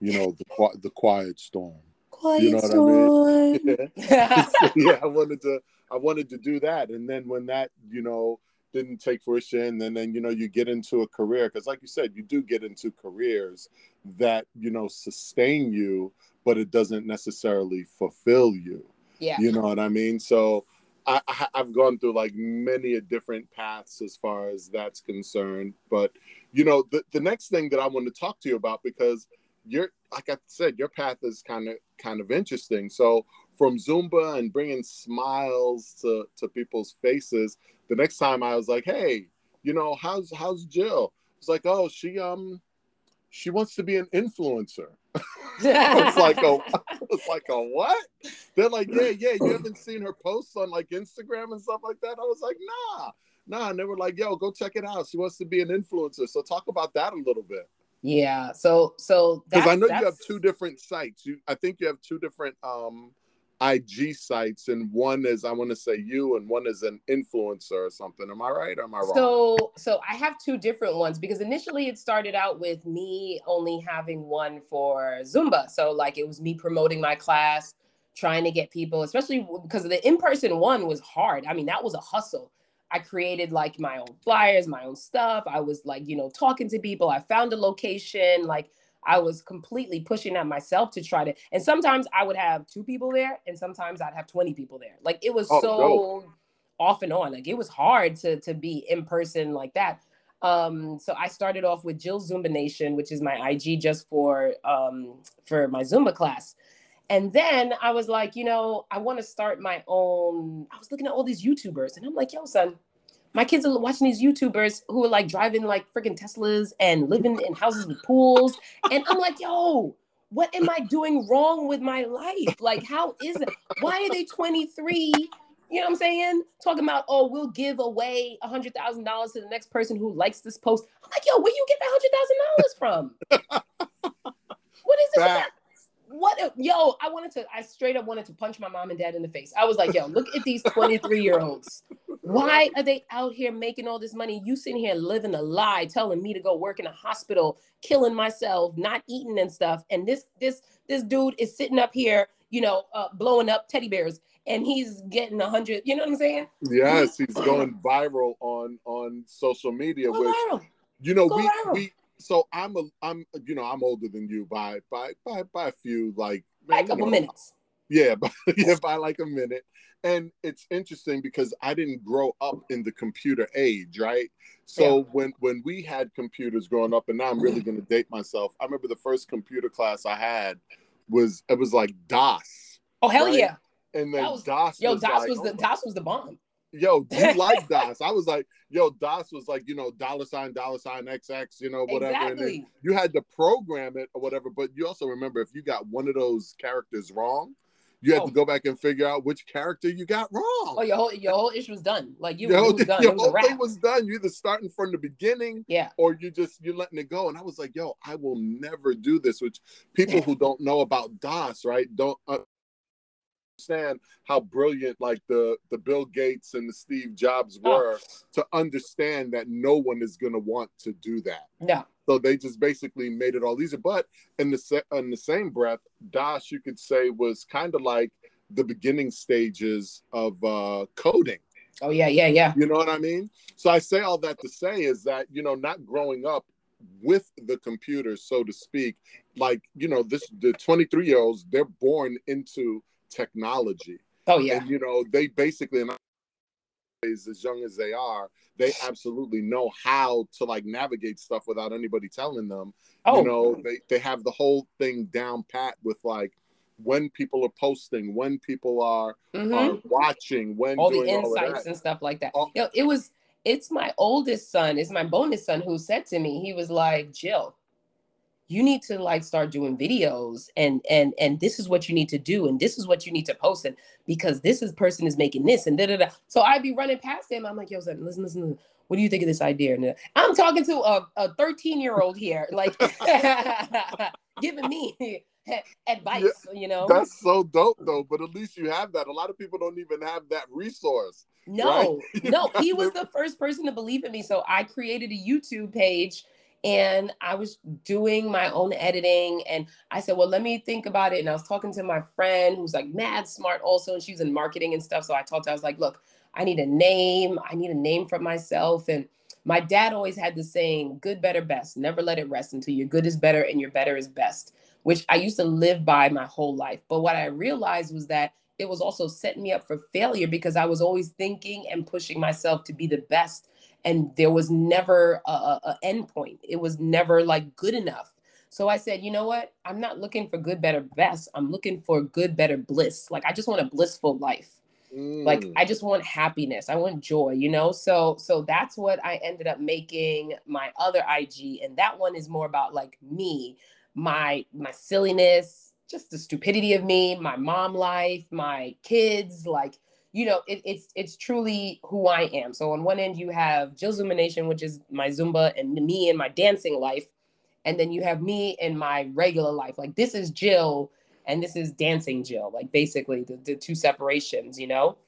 you know the the quiet storm Quiet you know what I mean? Yeah. yeah, I wanted to I wanted to do that. And then when that, you know, didn't take fruition, and then you know, you get into a career, because like you said, you do get into careers that, you know, sustain you, but it doesn't necessarily fulfill you. Yeah. You know what I mean? So I, have gone through like many a different paths as far as that's concerned. But you know, the, the next thing that I want to talk to you about because you're like I said, your path is kind of kind of interesting. So from Zumba and bringing smiles to to people's faces, the next time I was like, hey, you know, how's how's Jill? It's like, oh, she um she wants to be an influencer. it's like a it's like a what? They're like, yeah, yeah. You haven't seen her posts on like Instagram and stuff like that. I was like, nah, nah. And they were like, yo, go check it out. She wants to be an influencer. So talk about that a little bit. Yeah. So so because I know you have two different sites. You I think you have two different um IG sites, and one is I want to say you, and one is an influencer or something. Am I right? Or am I wrong? So so I have two different ones because initially it started out with me only having one for Zumba. So like it was me promoting my class, trying to get people, especially because the in-person one was hard. I mean, that was a hustle I created like my own flyers, my own stuff. I was like, you know, talking to people. I found a location. Like I was completely pushing at myself to try to. And sometimes I would have two people there, and sometimes I'd have 20 people there. Like it was oh, so dope. off and on. Like it was hard to to be in person like that. Um, so I started off with Jill Zumba Nation, which is my IG just for um, for my Zumba class. And then I was like, you know, I want to start my own. I was looking at all these YouTubers and I'm like, yo, son, my kids are watching these YouTubers who are like driving like freaking Teslas and living in houses with pools. And I'm like, yo, what am I doing wrong with my life? Like, how is it? Why are they 23 You know what I'm saying? Talking about, oh, we'll give away a hundred thousand dollars to the next person who likes this post. I'm like, yo, where you get that hundred thousand dollars from? what is this? About? What a, yo, I wanted to, I straight up wanted to punch my mom and dad in the face. I was like, yo, look at these 23 year olds. Why are they out here making all this money? You sitting here living a lie, telling me to go work in a hospital, killing myself, not eating and stuff. And this, this, this dude is sitting up here, you know, uh, blowing up teddy bears and he's getting a hundred. You know what I'm saying? Yes, he's going viral on on social media. Go which viral. you know Go we viral. we. So I'm a I'm you know I'm older than you by by by by a few like by a couple know, minutes. Yeah, by, yeah, by like a minute. And it's interesting because I didn't grow up in the computer age, right? So yeah. when when we had computers growing up, and now I'm really going to date myself. I remember the first computer class I had was it was like DOS. Oh hell right? yeah! And then was, DOS. Yo, was DOS like, was the oh, DOS was the bomb. Yo, you like DOS? I was like, yo, DOS was like, you know, dollar sign, dollar sign, XX, you know, whatever. Exactly. And you had to program it or whatever. But you also remember if you got one of those characters wrong, you had oh. to go back and figure out which character you got wrong. Oh, your whole your whole issue was done. Like you, your, was done. Your whole thing was done. You either starting from the beginning, yeah, or you just you're letting it go. And I was like, yo, I will never do this. Which people who don't know about DOS, right, don't uh, understand how brilliant like the the Bill Gates and the Steve Jobs oh. were oh. to understand that no one is going to want to do that. Yeah. So they just basically made it all easier. But in the in the same breath, DOS you could say was kind of like the beginning stages of uh, coding. Oh yeah, yeah, yeah. You know what I mean? So I say all that to say is that you know not growing up with the computer, so to speak, like you know this the 23 year olds they're born into technology. Oh yeah. And you know, they basically as young as they are, they absolutely know how to like navigate stuff without anybody telling them. Oh. You know, they, they have the whole thing down pat with like when people are posting, when people are, mm-hmm. are watching, when all the insights all and stuff like that. Oh. You know, it was it's my oldest son, it's my bonus son who said to me, he was like, Jill, you need to like start doing videos and and and this is what you need to do and this is what you need to post and because this is person is making this and da da da. So I'd be running past him. I'm like, yo, listen, listen, listen. What do you think of this idea? And uh, I'm talking to a, a 13 year old here, like giving me advice. Yeah, you know, that's so dope though. But at least you have that. A lot of people don't even have that resource. No, right? no, he was the first person to believe in me. So I created a YouTube page and I was doing my own editing. And I said, well, let me think about it. And I was talking to my friend who's like mad smart also, and she's in marketing and stuff. So I told her, I was like, look, I need a name. I need a name for myself. And my dad always had the saying, good, better, best. Never let it rest until your good is better and your better is best, which I used to live by my whole life. But what I realized was that it was also setting me up for failure because I was always thinking and pushing myself to be the best and there was never a, a end point. It was never like good enough. So i said you know what? I'm not looking for good better best. I'm looking for good better bliss. Like i just want a blissful life. Mm. like i just want happiness. I want joy you know? So so that's what i ended up making my other ig and that one is more about like me my my silliness just the stupidity of me my mom life my kids like you know, it, it's it's truly who I am. So on one end you have Jill Zumba Nation, which is my Zumba and me and my dancing life, and then you have me and my regular life. Like this is Jill, and this is dancing Jill. Like basically the, the two separations, you know.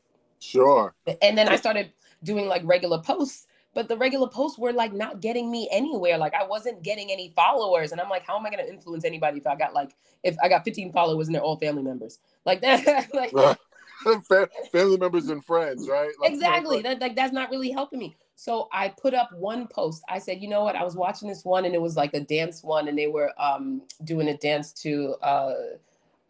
Sure. And then I started doing like regular posts, but the regular posts were like not getting me anywhere. Like I wasn't getting any followers, and I'm like, how am I going to influence anybody if I got like if I got 15 followers and they're all family members? Like that. like family members and friends, right? Like, exactly. that, like that's not really helping me. So I put up one post. I said, you know what? I was watching this one, and it was like a dance one, and they were um, doing a dance to uh,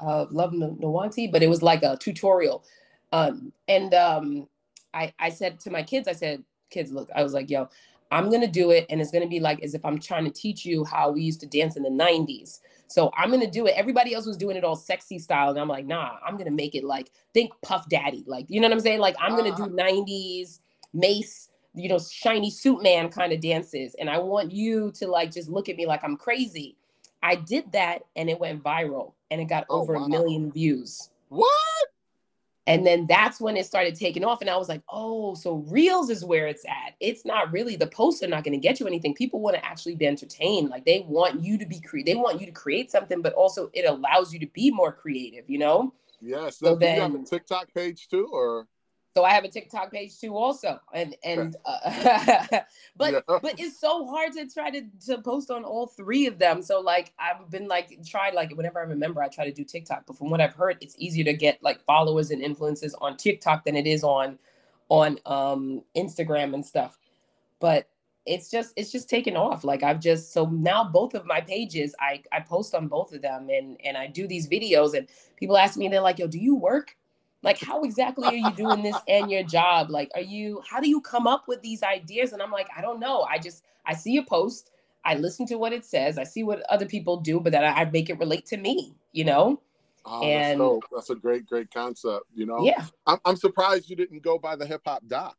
uh, Love Nwantiti, but it was like a tutorial. Um, and um, I I said to my kids, I said, kids, look, I was like, yo, I'm gonna do it, and it's gonna be like as if I'm trying to teach you how we used to dance in the '90s. So I'm gonna do it. Everybody else was doing it all sexy style, and I'm like, nah, I'm gonna make it like think Puff Daddy, like you know what I'm saying? Like I'm gonna do '90s uh-huh. Mase, you know, shiny suit man kind of dances, and I want you to like just look at me like I'm crazy. I did that, and it went viral, and it got oh, over wow. a million views. What? And then that's when it started taking off and i was like oh so reels is where it's at. It's not really the posts are not going to get you anything. People want to actually be entertained. Like they want you to be creative they want you to create something but also it allows you to be more creative you know? Yes so, so then, you have a tiktok page too or so I have a TikTok page too, also, and and uh, but yeah. but it's so hard to try to to post on all three of them. So like I've been like tried like whenever I remember, I try to do TikTok. But from what I've heard, it's easier to get like followers and influences on TikTok than it is on on um Instagram and stuff. But it's just it's just taken off. Like I've just so now both of my pages, I I post on both of them, and and I do these videos, and people ask me, they're like, "Yo, do you work?" Like how exactly are you doing this and your job? Like are you how do you come up with these ideas? And i'm like i don't know. I just i see a post. I listen to what it says. I see what other people do but then i, I make it relate to me you know? Oh, and that's, that's, a great great concept you know? Yeah. I'm, I'm surprised you didn't go by the hip-hop doc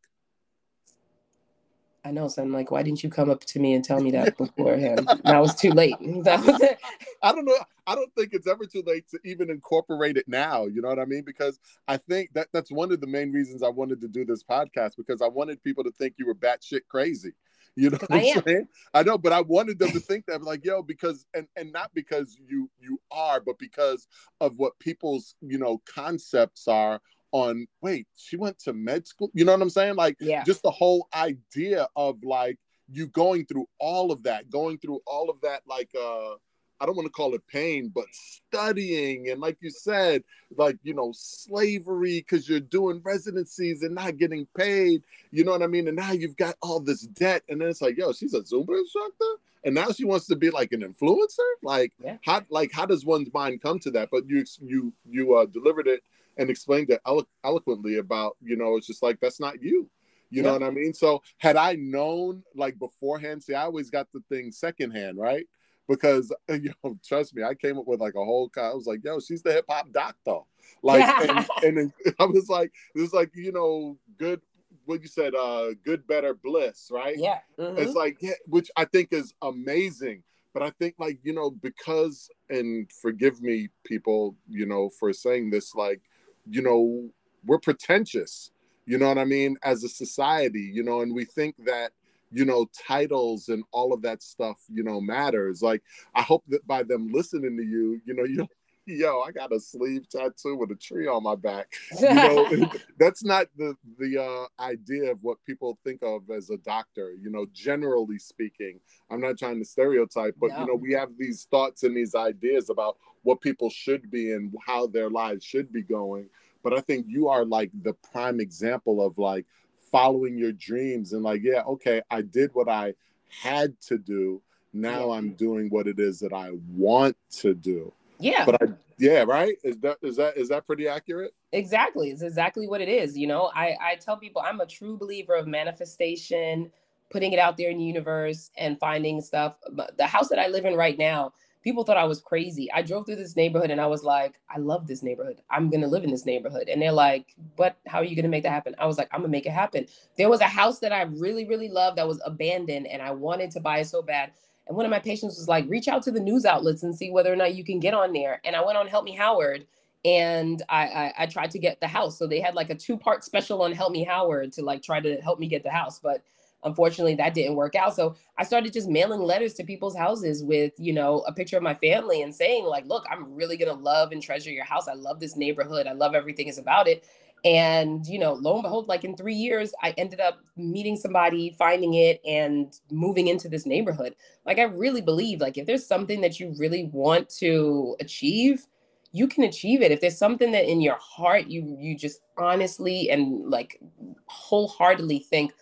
I know. So I'm like, why didn't you come up to me and tell me that beforehand? now it's too late. I don't know. I don't think it's ever too late to even incorporate it now. You know what I mean? Because I think that that's one of the main reasons I wanted to do this podcast because I wanted people to think you were batshit crazy. You know what I am saying? I know, but I wanted them to think that like, yo, because and and not because you you are, but because of what people's you know concepts are on wait she went to med school? You know what i'm saying? Like yeah. just the whole idea of like you going through all of that going through all of that like uh i don't want to call it pain but studying and like you said like you know slavery because you're doing residencies and not getting paid you know what i mean? And now you've got all this debt and then it's like yo she's a zumba instructor? And now she wants to be like an influencer? Like yeah. how like how does one's mind come to that? But you you you uh delivered it and explained it elo- eloquently about, you know, it's just like, that's not you. You know what I mean? So had I known like beforehand, see, I always got the thing secondhand, right? Because you know, trust me, I came up with like a whole. I was like, "Yo, she's the hip hop doctor." Like, and, and then I was like, "It was like you know, good." What you said, uh, good, better, bliss, right? Yeah. Mm-hmm. It's like, yeah, which I think is amazing. But I think, like, you know, because, and forgive me, people, you know, for saying this, like, you know, we're pretentious, you know what I mean, as a society, you know, and we think that, you know, titles and all of that stuff, you know, matters. Like, I hope that by them listening to you, you know, you yo, I got a sleeve tattoo with a tree on my back. You know, that's not the the uh, idea of what people think of as a doctor. You know, generally speaking, I'm not trying to stereotype, but no. you know, we have these thoughts and these ideas about what people should be and how their lives should be going. But I think you are like the prime example of like following your dreams and like, yeah, okay, I did what I had to do. Now yeah. I'm doing what it is that I want to do. Yeah. But I yeah, right? Is that is that is that pretty accurate? Exactly. It's exactly what it is. You know, I I tell people I'm a true believer of manifestation, putting it out there in the universe and finding stuff. The house that I live in right now, people thought I was crazy. I drove through this neighborhood and I was like, I love this neighborhood. I'm going to live in this neighborhood. And they're like, but how are you going to make that happen? I was like, I'm going to make it happen. There was a house that I really, really loved that was abandoned and I wanted to buy it so bad. And one of my patients was like, reach out to the news outlets and see whether or not you can get on there. And I went on Help Me Howard and I, I, I tried to get the house. So they had like a two part special on Help Me Howard to like try to help me get the house. But unfortunately that didn't work out so i started just mailing letters to people's houses with you know a picture of my family and saying like look i'm really going to love and treasure your house i love this neighborhood i love everything is about it and you know lo and behold like in three years i ended up meeting somebody finding it and moving into this neighborhood. Like i really believe like if there's something that you really want to achieve you can achieve it. If there's something that in your heart you you just honestly and like wholeheartedly think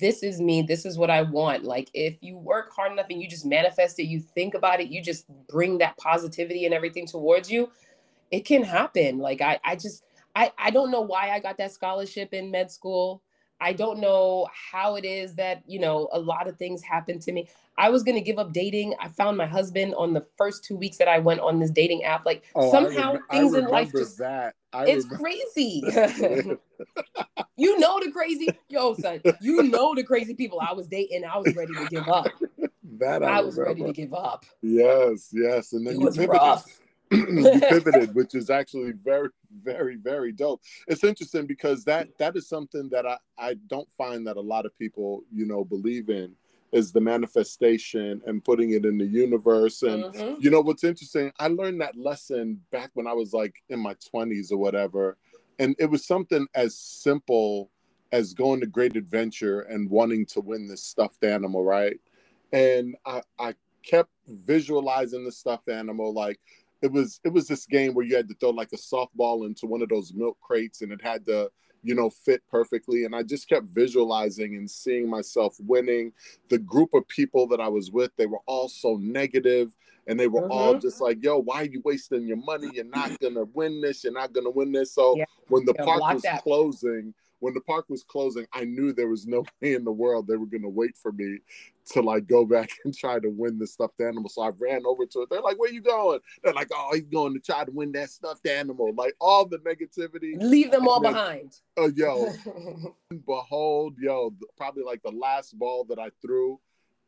this is me this is what i want like if you work hard enough and you just manifest it you think about it you just bring that positivity and everything towards you it can happen. Like i i just i i don't know why i got that scholarship in med school i don't know how it is that you know a lot of things happen to me i was going to give up dating i found my husband on the first two weeks that i went on this dating app like oh, somehow rem- things in life just that I it's remember. crazy. you know the crazy, yo, son. You know the crazy people I was dating. I was ready to give up. That I, I was ready to give up. Yes, yes, and then it you was rough. you pivoted, which is actually very, very, very dope. It's interesting because that that is something that I, I don't find that a lot of people, you know, believe in is the manifestation and putting it in the universe. And mm-hmm. you know what's interesting? I learned that lesson back when I was like in my 20s or whatever. And it was something as simple as going to great adventure and wanting to win this stuffed animal, right? And I, I kept visualizing the stuffed animal like it was it was this game where you had to throw like a softball into one of those milk crates and it had to you know fit perfectly and i just kept visualizing and seeing myself winning the group of people that i was with they were all so negative and they were mm-hmm. all just like yo why are you wasting your money you're not gonna win this you're not gonna win this so yeah. when the park was that. closing when the park was closing, I knew there was no way in the world they were going to wait for me to like go back and try to win the stuffed animal. So I ran over to it. They're like, "Where you going?" They're like, "Oh, he's going to try to win that stuffed animal." Like all the negativity. Leave them all then, behind. Oh, yo, behold, yo, probably like the last ball that I threw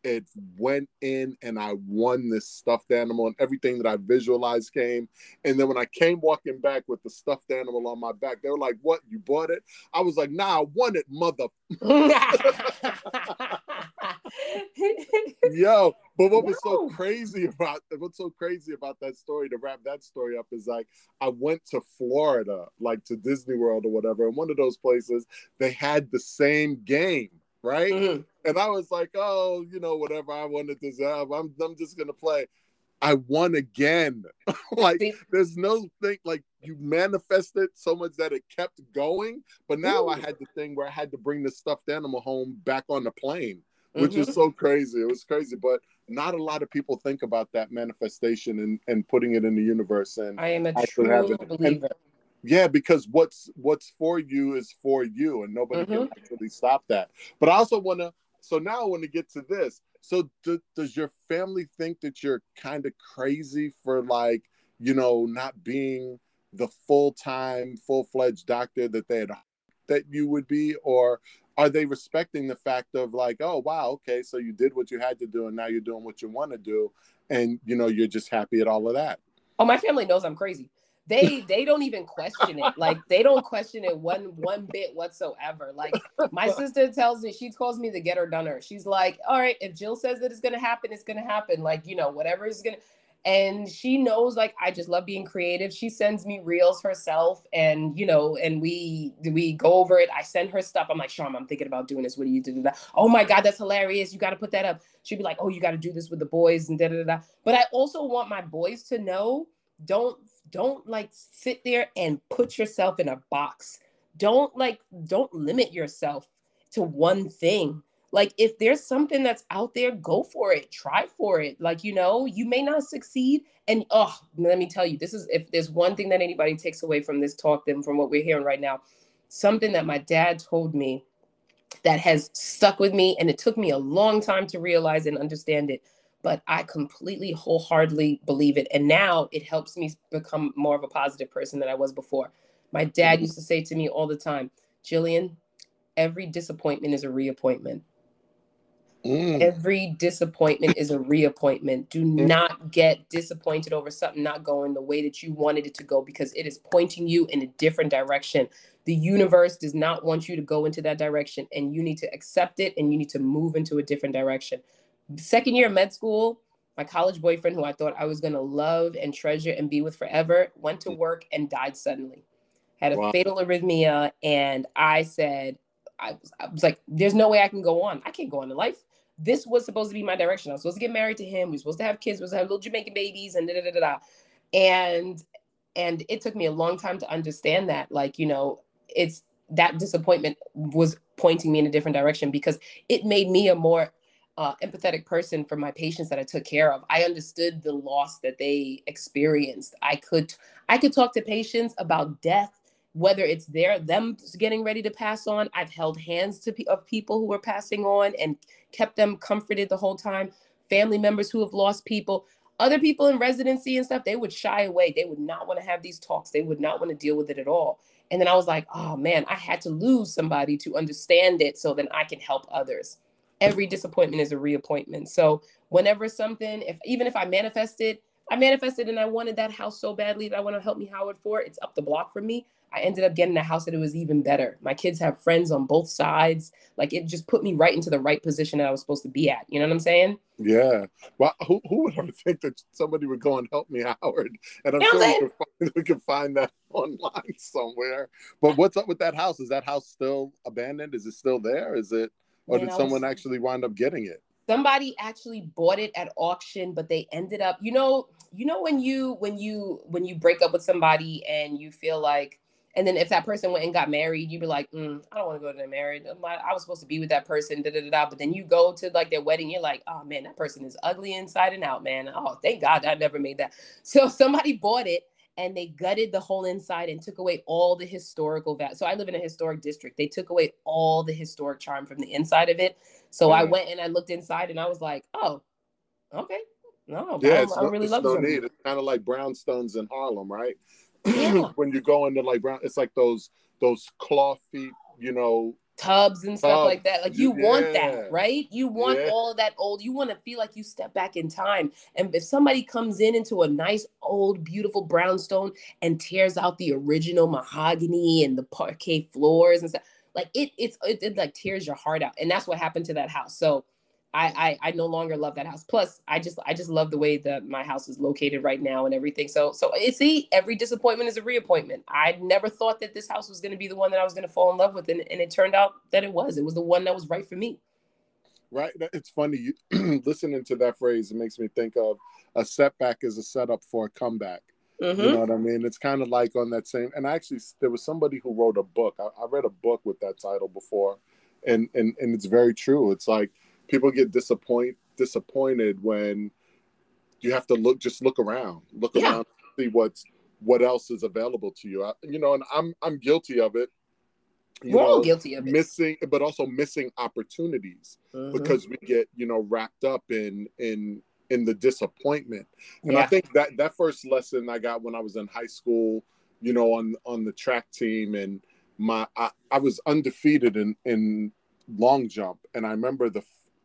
it went in and I won this stuffed animal and everything that I visualized came. And then when I came walking back with the stuffed animal on my back, they were like, What? You bought it? I was like, Nah, I won it, mother. Yo, but what was so crazy about what's so crazy about that story to wrap that story up is like I went to Florida, like to Disney World or whatever, and one of those places they had the same game right? Mm-hmm. And I was like, oh, you know, whatever I wanted to have, I'm I'm just gonna play. I won again. like there's no thing like you manifested so much that it kept going. But now Ooh. I had the thing where I had to bring the stuffed animal home back on the plane, which mm-hmm. is so crazy. It was crazy, but not a lot of people think about that manifestation and, and putting it in the universe. And I am a true believer. And, yeah, because what's what's for you is for you, and nobody mm-hmm. can actually stop that. But I also want to. So now I want to get to this. So do, does your family think that you're kind of crazy for like you know not being the full time, full fledged doctor that they had that you would be, or are they respecting the fact of like, oh wow, okay, so you did what you had to do, and now you're doing what you want to do, and you know you're just happy at all of that. Oh, my family knows I'm crazy they they don't even question it. Like they don't question it one one bit whatsoever. Like my sister tells me she calls me the getter doner she's like all right if jill says that it's gonna happen it's gonna happen. Like you know whatever is gonna and she knows like i just love being creative. She sends me reels herself and you know and we we go over it. I send her stuff. I'm like Sham, i'm thinking about doing this. What do you do that? Oh my god that's hilarious. You got to put that up. She'd be like oh you got to do this with the boys and da da da. But i also want my boys to know don't don't like sit there and put yourself in a box. Don't like don't limit yourself to one thing. Like if there's something that's out there, go for it. Try for it. Like you know, you may not succeed and oh, let me tell you, this is if there's one thing that anybody takes away from this talk then from what we're hearing right now, something that my dad told me that has stuck with me and it took me a long time to realize and understand it but I completely wholeheartedly believe it. And now it helps me become more of a positive person than I was before. My dad used to say to me all the time, Jilliann, every disappointment is a reappointment. Mm. Every disappointment is a reappointment. Do mm. not get disappointed over something not going the way that you wanted it to go because it is pointing you in a different direction. The universe does not want you to go into that direction, and you need to accept it and you need to move into a different direction second year of med school, my college boyfriend, who I thought I was going to love and treasure and be with forever, went to mm. work and died suddenly. Had a wow. fatal arrhythmia. And I said, I was, I was like, there's no way I can go on. I can't go on in life. This was supposed to be my direction. I was supposed to get married to him. We were supposed to have kids. We were supposed to have little Jamaican babies and da da da da. And and it took me a long time to understand that. Like, you know, it's that disappointment was pointing me in a different direction because it made me a more uh, empathetic person for my patients that I took care of. I understood the loss that they experienced. I could I could talk to patients about death, whether it's their them getting ready to pass on. I've held hands to of people who were passing on and kept them comforted the whole time. Family members who have lost people. Other people in residency and stuff, they would shy away. They would not want to have these talks. They would not want to deal with it at all. And then I was like, oh man, I had to lose somebody to understand it so then I can help others every disappointment is a reappointment. So whenever something, if even if I manifested I manifested and I wanted that house so badly that I want to help me Howard for it. It's up the block from me. I ended up getting a house that it was even better. My kids have friends on both sides. Like it just put me right into the right position that I was supposed to be at. You know what I'm saying? Yeah. Well, who, who would ever think that somebody would go and help me, Howard? And I'm you sure we can, find, we can find that online somewhere. But what's up with that house? Is that house still abandoned? Is it still there? Is it, or did someone actually wind up getting it? Somebody actually bought it at auction, but they ended up, you know, you know when you when you when you break up with somebody and you feel like and then if that person went and got married, you'd be like, mm, I don't want to go to their marriage. I was supposed to be with that person, da, da, da, da. But then you go to like their wedding, you're like, oh man, that person is ugly inside and out, man. Oh, thank God I never made that. So somebody bought it and they gutted the whole inside and took away all the historical value. So I live in a historic district. They took away all the historic charm from the inside of it. So mm. I went and I looked inside and I was like, oh, okay. No, yeah, I, it's no, really it's love no need. It's kind of like brownstones in Harlem, right? Yeah. when you go into like brown, it's like those those claw feet, you know, tubs and stuff like that. Like you yeah. want that, right? You want yeah. all of that old. You want to feel like you step back in time. And if somebody comes in into a nice old beautiful brownstone and tears out the original mahogany and the parquet floors and stuff, like it it's it, it like tears your heart out. And that's what happened to that house. So I, I I no longer love that house. Plus, I just I just love the way that my house is located right now and everything. So so it's see every disappointment is a reappointment. I never thought that this house was going to be the one that I was going to fall in love with, and, and it turned out that it was. It was the one that was right for me. Right. It's funny you listening to that phrase. It makes me think of a setback is a setup for a comeback. Mm-hmm. You know what I mean? It's kind of like on that same. And actually, there was somebody who wrote a book. I, I read a book with that title before, and and and it's very true. It's like people get disappoint disappointed when you have to look just look around look yeah. around see what's what else is available to you I, you know and i'm i'm guilty of it we're all guilty of it. missing but also missing opportunities mm-hmm. because we get you know wrapped up in in in the disappointment and yeah. i think that that first lesson i got when i was in high school you know on on the track team and my i, I was undefeated in in long jump and i remember the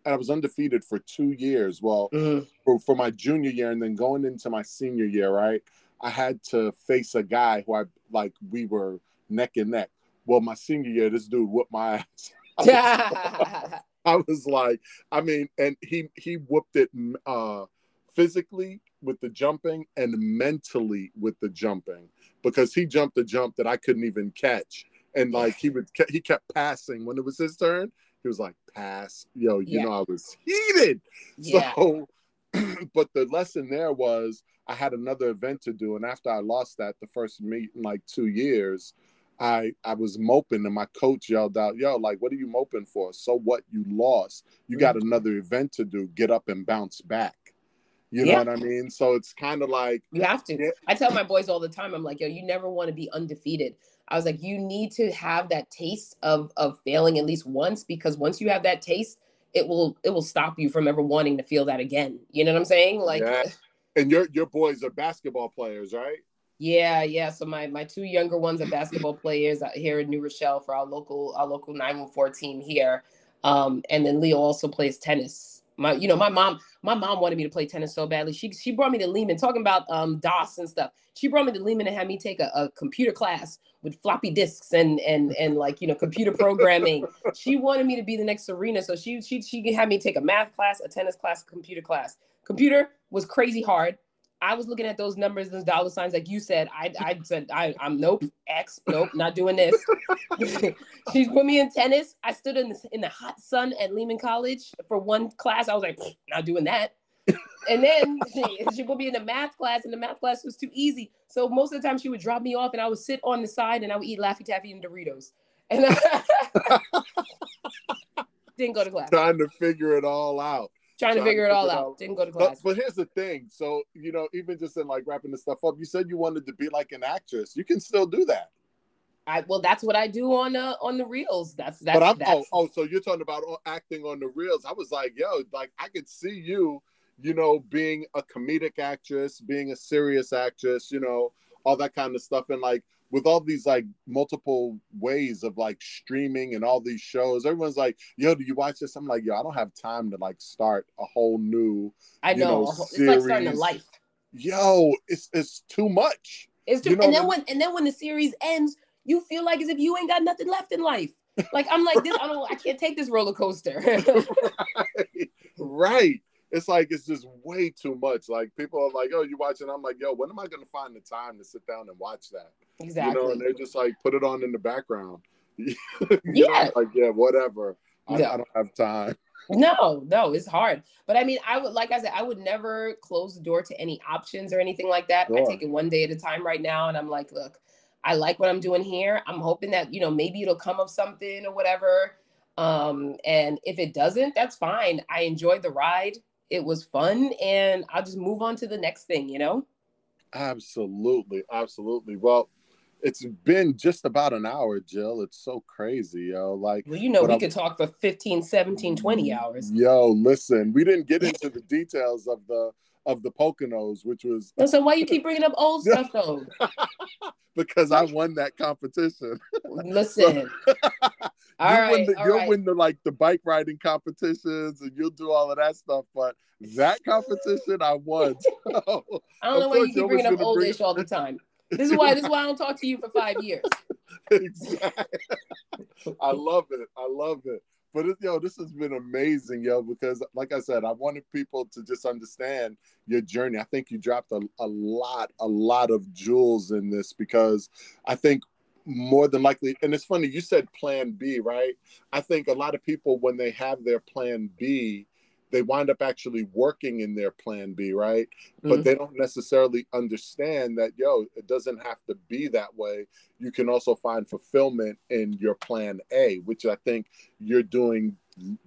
I was undefeated for two years. Well, mm-hmm. for, for my junior year and then going into my senior year, right? I had to face a guy who I like we were neck and neck. Well, my senior year, this dude whooped my ass. I was, like, I mean, and he he whooped it uh, physically with the jumping and mentally with the jumping because he jumped a jump that I couldn't even catch, and like he would he kept passing when it was his turn he was like, pass. Yo, you yeah. know, I was heated. Yeah. So, but the lesson there was I had another event to do. And after I lost that, the first meet in like two years, I I was moping and my coach yelled out, "Yo, like, what are you moping for? So what? You lost. You got mm-hmm. another event to do. Get up and bounce back." You yeah. know what I mean? So it's kind of like you have to. I tell my boys all the time, I'm like, yo, you never want to be undefeated. I was like, you need to have that taste of of failing at least once because once you have that taste, it will it will stop you from ever wanting to feel that again. You know what I'm saying? Like yeah. and your your boys are basketball players, right? Yeah, yeah. So my my two younger ones are basketball players out here in New Rochelle for our local our local 914 team here. Um, and then Leo also plays tennis my, you know, my mom, my mom wanted me to play tennis so badly. She she brought me to Lehman, talking about um DOS and stuff. She brought me to Lehman and had me take a, a computer class with floppy disks and and and like you know computer programming. she wanted me to be the next Serena, so she she she had me take a math class, a tennis class, a computer class. Computer was crazy hard. I was looking at those numbers, those dollar signs, like you said. I, I said, I, I'm nope, X, nope, not doing this. she put me in tennis. I stood in the, in the hot sun at Lehman College for one class. I was like, not doing that. And then she, she put me in the math class, and the math class was too easy. So most of the time, she would drop me off, and I would sit on the side, and I would eat Laffy Taffy and Doritos. And I didn't go to class. Trying to figure it all out trying to figure it all out. Didn't go to class. But, but, here's the thing. So, you know, even just in like wrapping this stuff up, you said you wanted to be like an actress. You can still do that. I well, that's what I do on uh, on the reels. That's that's. But I'm, that's... Oh, oh, so you're talking about acting on the reels? I was like, yo, like I could see you, you know, being a comedic actress, being a serious actress, you know, all that kind of stuff, and like with all these like multiple ways of like streaming and all these shows, everyone's like, "Yo, do you watch this?" I'm like, "Yo, I don't have time to like start a whole new." I know, know it's like starting a life. yo, it's it's too much. It's too, you know and then when and then when the series ends, you feel like as if you ain't got nothing left in life. Like I'm like this, I don't I can't take this roller coaster. right. right. It's like it's just way too much. Like people are like, "Oh, you watching?" I'm like, "Yo, when am I going to find the time to sit down and watch that?" Exactly. You know, and they just like put it on in the background. yeah. Know, like yeah, whatever. I, I don't have time no, no, it's hard. But I mean, I would like I said, I would never close the door to any options or anything like that. Sure. I take it one day at a time right now, and I'm like, look, I like what I'm doing here. I'm hoping that you know maybe it'll come of something or whatever. Um, and if it doesn't, that's fine. I enjoyed the ride. It was fun, and I'll just move on to the next thing. You know. Absolutely, absolutely. Well, it's been just about an hour, Jill. It's so crazy, yo. Like, well, you know, we I'm, could talk for 15, 17, 20 mm, hours. Yo, listen, we didn't get into the details of the of the Poconos, which was. So why you keep bringing up old stuff though? because I won that competition. Listen. all you right, win the, all you'll right. win the like the bike riding competitions and you'll do all of that stuff, but that competition I won. So, I don't know why you keep bringing up old bring... ish all the time. This is why this is why I don't talk to you for five years. exactly. I love it. I love it. But it, yo, this has been amazing, yo, because like I said, I wanted people to just understand your journey. I think you dropped a, a lot, a lot of jewels in this because I think more than likely, and it's funny, you said plan B, right? I think a lot of people, when they have their plan B, they wind up actually working in their plan B, right? Mm-hmm. But they don't necessarily understand that, yo, it doesn't have to be that way. You can also find fulfillment in your plan A, which I think you're doing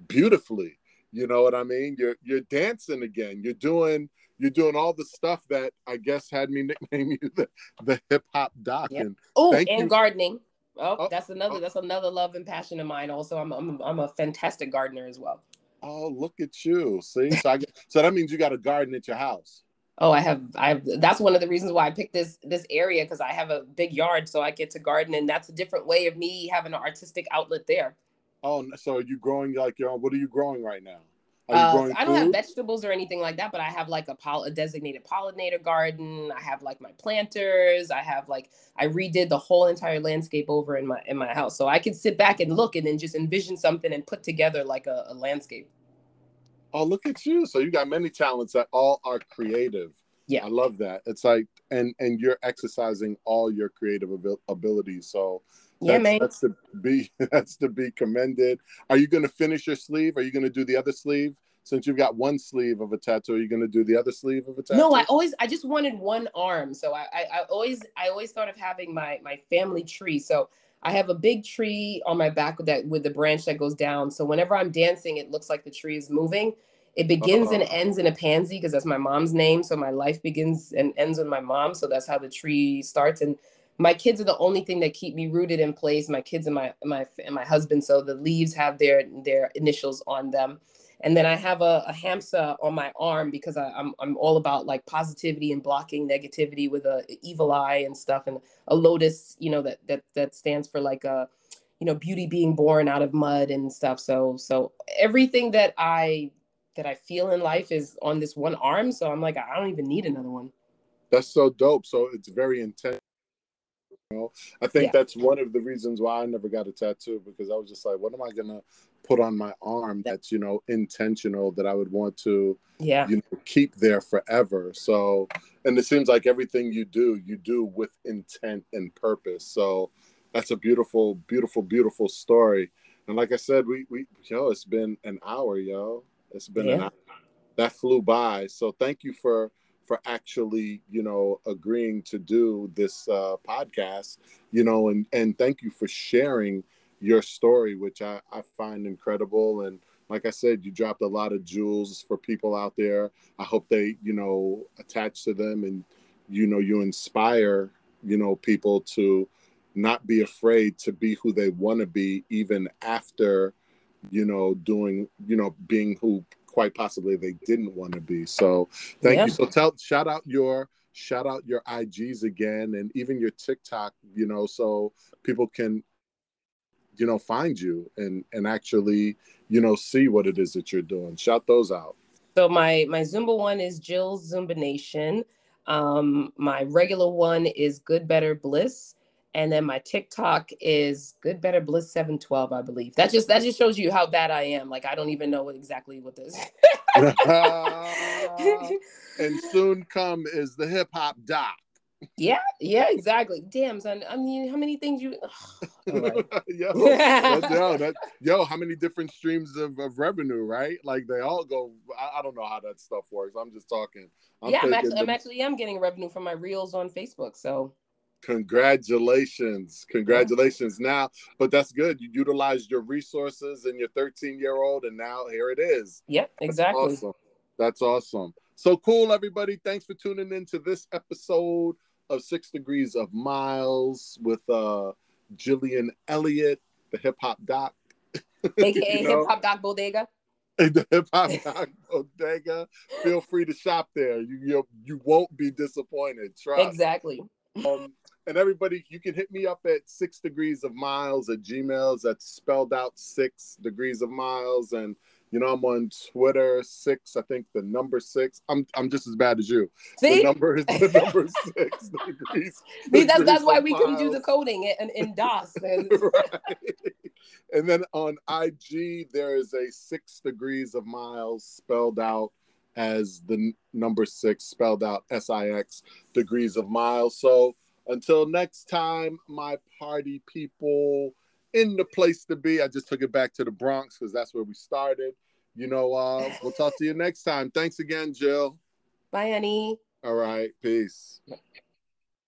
beautifully. You know what I mean? You're you're dancing again. You're doing you're doing all the stuff that I guess had me nickname you the, the hip hop doc. Yep. And oh, and you. gardening. Oh, oh, that's another oh. that's another love and passion of mine. Also, I'm I'm I'm a fantastic gardener as well. Oh, look at you! See, so I, so that means you got a garden at your house. Oh, I have. I have. That's one of the reasons why I picked this this area because I have a big yard, so I get to garden, and that's a different way of me having an artistic outlet there. Oh, so are you growing like your own? What are you growing right now? Uh, I don't have vegetables or anything like that, but I have like a, pol- a designated pollinator garden. I have like my planters. I have like I redid the whole entire landscape over in my in my house, so I can sit back and look and then just envision something and put together like a, a landscape. Oh, look at you! So you got many talents that all are creative. Yeah, I love that. It's like and and you're exercising all your creative abil- abilities. So yeah, man. That's to be that's to be commended. Are you going to finish your sleeve? Are you going to do the other sleeve? Since you've got one sleeve of a tattoo, are you going to do the other sleeve of a tattoo? No, I always I just wanted one arm. So I, I, I always I always thought of having my my family tree. So I have a big tree on my back with that with the branch that goes down. So whenever I'm dancing, it looks like the tree is moving. It begins uh-huh. and ends in a pansy because that's my mom's name. So my life begins and ends with my mom. So that's how the tree starts. And my kids are the only thing that keep me rooted in place. My kids and my my and my husband. So the leaves have their their initials on them. And then I have a, a hamsa on my arm because I, am I'm, I'm all about like positivity and blocking negativity with a evil eye and stuff, and a lotus, you know, that that that stands for like a, you know, beauty being born out of mud and stuff. So so everything that I that I feel in life is on this one arm. So I'm like, I don't even need another one. That's so dope. So it's very intense know, I think yeah. that's one of the reasons why I never got a tattoo because I was just like, what am I gonna put on my arm that's you know intentional that I would want to yeah you know keep there forever. So, and it seems like everything you do, you do with intent and purpose. So, that's a beautiful, beautiful, beautiful story. And like I said, we we yo, it's been an hour, yo. It's been yeah. an hour. That flew by. So thank you for for actually, you know, agreeing to do this uh, podcast, you know, and and thank you for sharing your story, which I, I find incredible. And like I said, you dropped a lot of jewels for people out there. I hope they, you know, attach to them and, you know, you inspire, you know, people to not be afraid to be who they want to be, even after, you know, doing, you know, being who quite possibly they didn't want to be. So thank yeah. you. So tell shout out your shout out your IGs again and even your TikTok, you know, so people can you know find you and and actually, you know, see what it is that you're doing. Shout those out. So my my Zumba one is Jill's Zumba Nation. Um, my regular one is Good Better Bliss, and then my TikTok is Good Better Bliss 712, I believe. That just that just shows you how bad I am. Like I don't even know what exactly what this. and soon come is the hip hop doc. Yeah, yeah, exactly. Damn, son. I mean, how many things you? right. yo, yo, that, yo, how many different streams of, of revenue, right? Like they all go. I, I don't know how that stuff works. I'm just talking. I'm yeah, I'm actually, the, I'm actually, I'm getting revenue from my reels on Facebook. So Congratulations. Congratulations. Now, but that's good. You utilized your resources and your 13 year old, and now here it is. Yep, exactly. That's awesome. That's awesome. So cool, everybody. Thanks for tuning in to this episode of Six Degrees of Miles with uh Jilliann Elliott, the hip hop doc. AKA you know? hip hop doc bodega. The hip hop doc bodega. Feel free to shop there. You you, you won't be disappointed. Trust. Exactly. Um, and everybody, you can hit me up at six degrees of miles at Gmails. That's spelled out six degrees of miles. And you know, I'm on Twitter, six, I think the number six. I'm I'm just as bad as you. See? The number is the number six degrees. See, that's that's why we couldn't do the coding in, in DOS. And... right. and then on IG, there is a six degrees of miles spelled out as the number six, spelled out S I X degrees of miles. So until next time, my party people in the place to be. I just took it back to the Bronx because that's where we started. You know, uh, we'll talk to you next time. Thanks again, Jill. Bye, honey. All right. Peace.